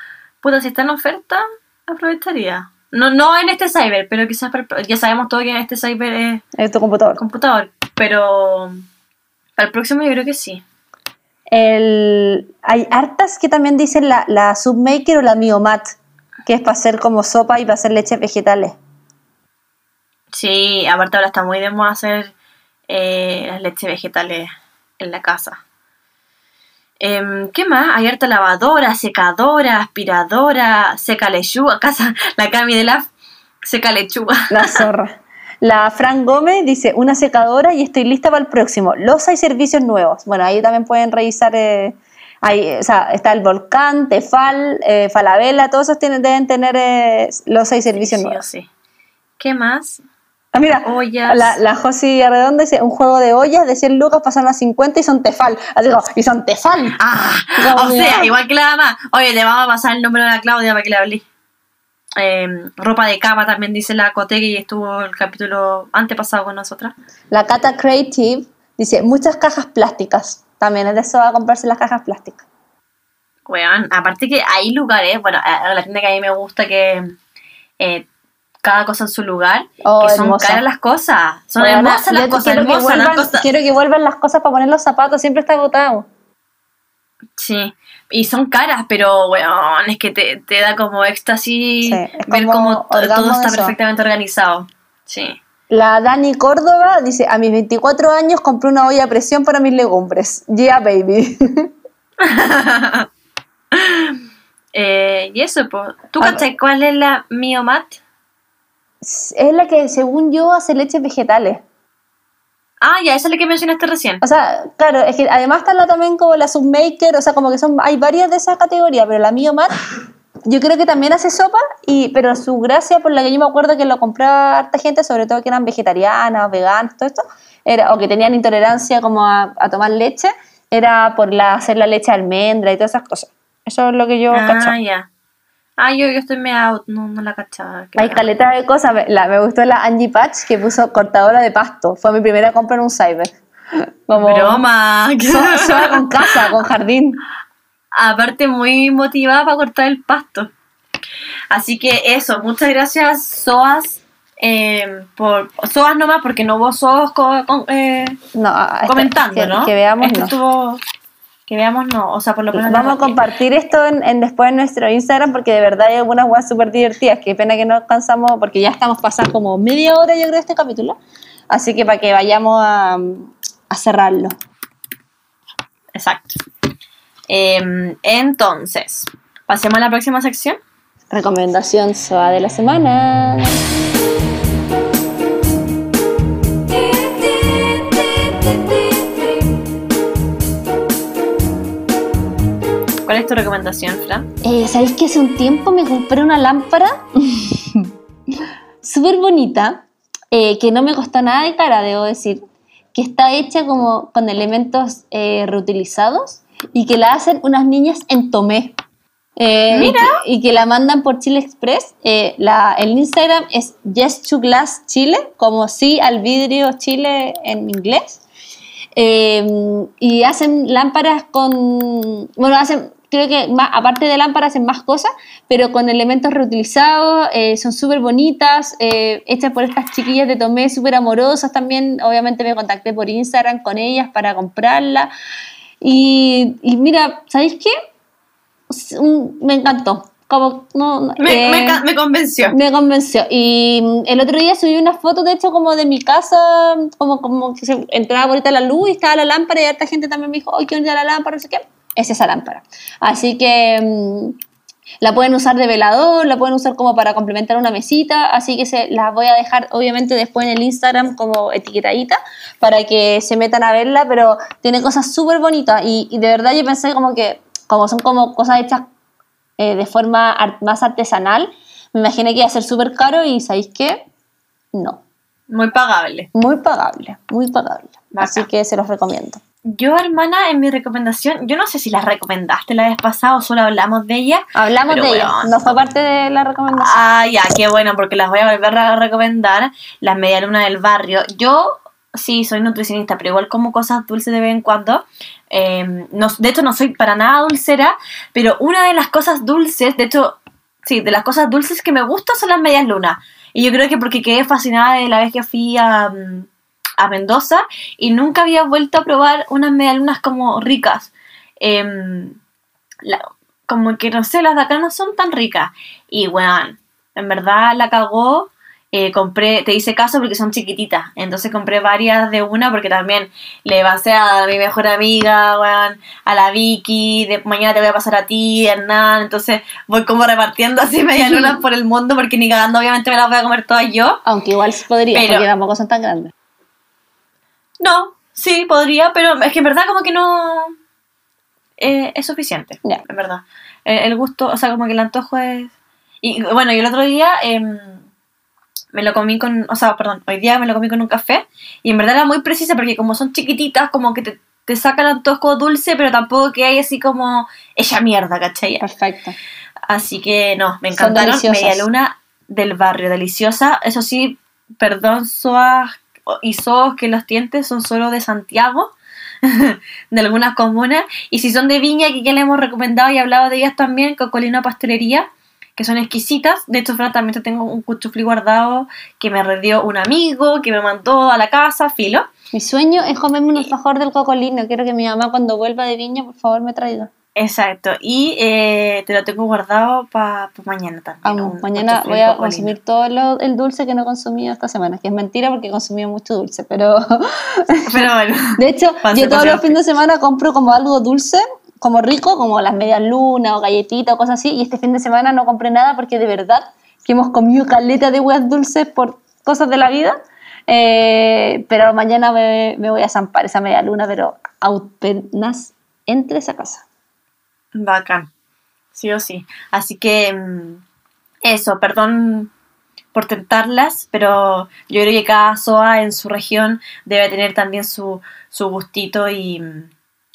puta, si está en oferta, aprovecharía. No, no en este cyber, pero quizás para ya sabemos todo que en este cyber es En tu computador. computador, pero para el próximo yo creo que sí. El, hay hartas que también dicen la, la Submaker o la Miomat, que es para hacer como sopa y para hacer leches vegetales. Sí, aparte ahora está muy de moda hacer eh, las leches vegetales en la casa. Em, ¿Qué más? Hay harta lavadora, secadora, aspiradora, seca lechuga. Casa, la Cami de la seca lechuga. La zorra. La Fran Gómez dice, una secadora y estoy lista para el próximo. Losa y servicios nuevos. Bueno, ahí también pueden revisar, eh, ahí, o sea, está el Volcán, Tefal, eh, Falabella, todos esos tienen, deben tener eh, losa y servicios Sí nuevos. sí. ¿Qué más? Ah, mira, Ollas. la, la Josi Arredondo dice, un juego de ollas de 100 lucas pasan a 50 y son Tefal. Así como, y son Tefal. Ah, Como o sea, igual que la mamá. Oye, te vamos a pasar el número de la Claudia para que le hablé. Eh, ropa de cama también dice la Cotegui y estuvo el capítulo antepasado con nosotras. La Cata Creative dice, muchas cajas plásticas. También es de eso a comprarse las cajas plásticas. Weón, aparte que hay lugares, bueno, la tienda que a mí me gusta que eh, cada cosa en su lugar, Oh, que son hermosa. caras las cosas, son hermosas las cosas, quiero que, hermosas las vuelvan, cosas. quiero que vuelvan las cosas para poner los zapatos, siempre está agotado. Sí, y son caras, pero weón, es que te, te da como éxtasis Sí, ver cómo todo está eso. perfectamente organizado. Sí. La Dani Córdoba dice, a mis 24 años compré una olla a presión para mis legumbres. Yeah, baby. Eh, y eso, pues, ¿tú cachai cuál es la Miomat? Es la que, según yo, hace leches vegetales. Ah, ya, esa es la que mencionaste recién. O sea, claro, es que además está la también como la Submaker, o sea, como que son, hay varias de esas categorías, pero la Miomar, yo creo que también hace sopa, y, pero su gracia por la que yo me acuerdo que lo compraba harta gente, sobre todo que eran vegetarianas, veganas, todo esto, era, o que tenían intolerancia como a, a tomar leche, era por la, hacer la leche de almendra y todas esas cosas. Eso es lo que yo ah, ya. Ah, yo, yo estoy medio out, no, no la cachaba. Hay caleta de cosas. Me, la- me gustó la Angie Patch que puso cortadora de pasto. Fue mi primera compra en un cyber. Como Broma. so- sola con casa, con jardín. Aparte, muy motivada para cortar el pasto. Así que eso, muchas gracias, Soas. eh, por Soas nomás, porque no hubo Soas co- con- eh, No, comentando, que, ¿no? Que veamos, Esto no. estuvo- que veamos, no. O sea, por lo menos. Vamos a compartir esto en, en después en nuestro Instagram porque de verdad hay algunas weas súper divertidas. Qué pena que no alcanzamos porque ya estamos pasando como media hora, yo creo, de este capítulo. Así que para que vayamos a, a cerrarlo. Exacto. Em, entonces, pasemos a la próxima sección. Recomendación SOA de la semana. ¿Cuál es tu recomendación, Fran? Eh, ¿Sabéis que hace un tiempo me compré una lámpara súper bonita, eh, que no me costó nada de cara, debo decir, que está hecha como con elementos eh, reutilizados y que la hacen unas niñas en Tomé. Eh, y, que, y que la mandan por Chile Express. Eh, la, el Instagram es Yes to Glass Chile, como sí al vidrio Chile en inglés. Eh, y hacen lámparas con. Bueno, hacen. Creo que más, aparte de lámparas hacen más cosas, pero con elementos reutilizados, eh, son súper bonitas, eh, hechas por estas chiquillas de Tomé, súper amorosas también. Obviamente me contacté por Instagram con ellas para comprarla. Y, y mira, ¿sabéis qué? Me encantó. Como, no, Me, eh, me convenció. me convenció. Y mm, el otro día subí una foto, de hecho, como de mi casa, como, como que se entraba bonita la luz y estaba la lámpara y harta gente también me dijo, ¡ay, qué bonita la lámpara! No sé qué. Es esa lámpara. Así que mm, la pueden usar de velador, la pueden usar como para complementar una mesita, así que se las voy a dejar obviamente después en el Instagram como etiquetadita para que se metan a verla, pero tiene cosas súper bonitas y, y de verdad yo pensé como que como son como cosas hechas eh, de forma más artesanal, me imaginé que iba a ser súper caro y ¿sabéis qué? No, Muy pagable. muy pagable, muy pagable. Así que se los recomiendo. Yo, hermana, en mi recomendación, yo no sé si la recomendaste la vez pasada o solo hablamos de ella. Hablamos de ella, no fue parte de la recomendación. Ah, ya, qué bueno, porque las voy a volver a recomendar. Las medialunas del barrio. Yo sí soy nutricionista, pero igual como cosas dulces de vez en cuando. Eh, no- de hecho, no soy para nada dulcera, pero una de las cosas dulces, de hecho, sí, de las cosas dulces que me gustan son las medias lunas. Y yo creo que porque quedé fascinada de la vez que fui a, mm, a Mendoza y nunca había vuelto a probar unas medialunas como ricas. Em, la- como que no sé, las de acá no son tan ricas. Y bueno, en verdad la cagó eh, compré, te hice caso porque son chiquititas. Entonces compré varias de una porque también le pasé a mi mejor amiga, weón, a la Vicky, de mañana te voy a pasar a ti, Hernán. Entonces voy como repartiendo así media lunas por el mundo porque ni cagando obviamente me las voy a comer todas yo. Aunque igual podría, Pero- porque tampoco son tan grandes. No, sí, podría, pero es que en verdad como que no eh, es suficiente, Ya. en verdad. Eh, el gusto, o sea, como que el antojo es... Y bueno, y el otro día em, me lo comí con, o sea, perdón, hoy día me lo comí con un café y en verdad era muy precisa porque como son chiquititas, como que te, te saca el antojo dulce, pero tampoco que hay así como ella mierda, ¿cachai? Perfecto. Así que no, me encantaron. Media luna del barrio, deliciosa. Eso sí, perdón, Soas y Soos que los dientes son solo de Santiago, de algunas comunas. Y si son de Viña, que ya le hemos recomendado y hablado de ellas también, Cocolino Pastelería, que son exquisitas. De hecho, Fran, también te tengo un cuchuflí guardado que me redió un amigo, que me mandó a la casa, filo. Mi sueño es comerme un alfajor del cocolino. Quiero que mi mamá cuando vuelva de Viña, por favor, me traiga. Exacto. Y eh, te lo tengo guardado para mañana también. Vamos, un mañana voy a consumir todo lo- el dulce que no he consumido esta semana, que es mentira porque he consumido mucho dulce, pero Pero bueno. de hecho Pase, yo todos los fines de semana compro como algo dulce, como rico, como las medias lunas o galletitas o cosas así, y este fin de semana no compré nada porque de verdad que hemos comido caleta de huevas dulces por cosas de la vida, eh, pero mañana me, me voy a zampar esa media luna, pero apenas entre esa casa. Bacán. Sí o sí. Así que mm, eso, perdón por tentarlas, pero yo creo que cada SOA en su región debe tener también su, su gustito y mm,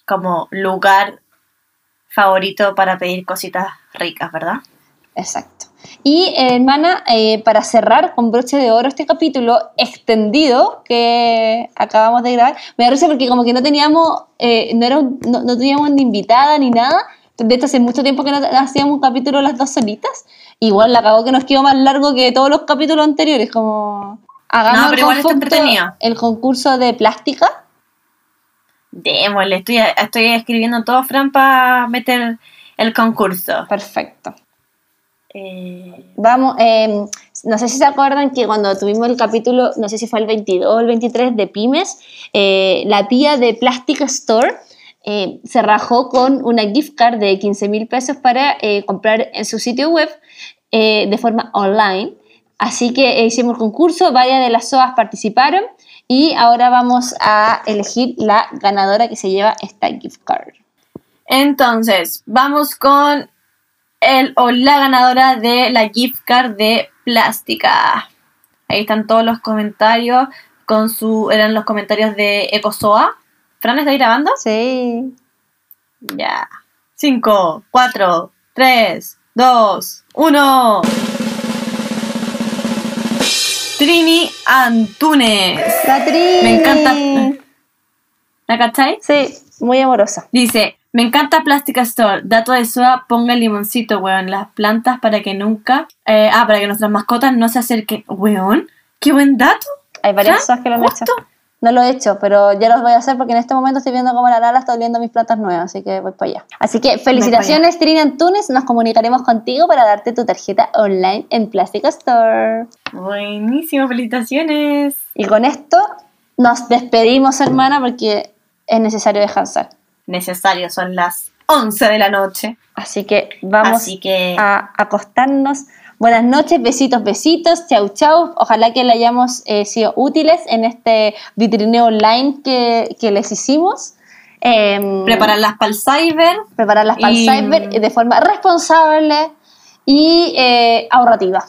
como lugar favorito para pedir cositas ricas, ¿verdad? Exacto. Y eh, hermana, eh, para cerrar con broche de oro este capítulo extendido que acabamos de grabar, me da risa porque como que no teníamos, eh, no, era no, no teníamos ni invitada ni nada. De hecho, hace mucho tiempo que no hacíamos un capítulo las dos solitas. Igual la cagó que nos quedó más largo que todos los capítulos anteriores. Como hagamos No, el, igual concurso- entretenido. el concurso de plástica. Démosle, estoy, estoy escribiendo todo, Fran, para meter el concurso. Perfecto. Eh, Vamos, eh, no sé si se acuerdan que cuando tuvimos el capítulo, no sé si fue el 22 o el 23 de Pymes, eh, la tía de Plastic Store eh, se rajó con una gift card de 15 mil pesos para eh, comprar en su sitio web eh, de forma online. Así que hicimos el concurso, varias de las SOAS participaron y ahora vamos a elegir la ganadora que se lleva esta gift card. Entonces, vamos con el o la ganadora de la gift card de plástica. Ahí están todos los comentarios con su eran los comentarios de Ecosoa. Fran, ¿está ahí grabando? Sí. Ya. 5, 4, 3, 2, 1. Trini Antunes. La Trini. Me encanta. ¿La cachai? Sí, muy amorosa. Dice, me encanta Plástica Store. Dato de SOA, ponga el limoncito, weón, las plantas para que nunca... eh, ah, para que nuestras mascotas no se acerquen. Weón, qué buen dato. Hay varias ¿Ya? SOAS que lo han hecho. No lo he hecho, pero ya los voy a hacer porque en este momento estoy viendo cómo la Nala está oliendo mis plantas nuevas, así que voy para allá. Así que felicitaciones, Trina Antunes. Nos comunicaremos contigo para darte tu tarjeta online en Plastic Store. Buenísimo, felicitaciones. Y con esto nos despedimos, hermana, porque es necesario descansar. Necesario, son las 11 de la noche. Así que vamos Así que a acostarnos. Buenas noches, besitos, besitos, chau, chau. Ojalá que le hayamos eh, sido útiles en este vitrineo online que, que les hicimos. Em, prepararlas para el cyber. prepararlas para el cyber de forma responsable y eh, ahorrativa.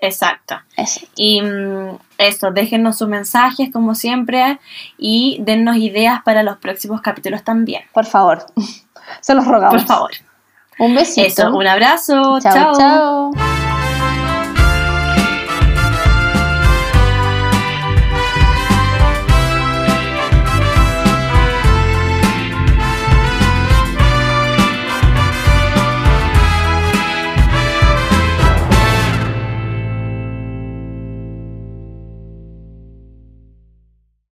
Exacto. Eso. Y mm, eso, déjennos sus mensajes como siempre y dennos ideas para los próximos capítulos también. Por favor. Se los rogamos. Por favor. Un besito. Eso, un abrazo. Chao, chao.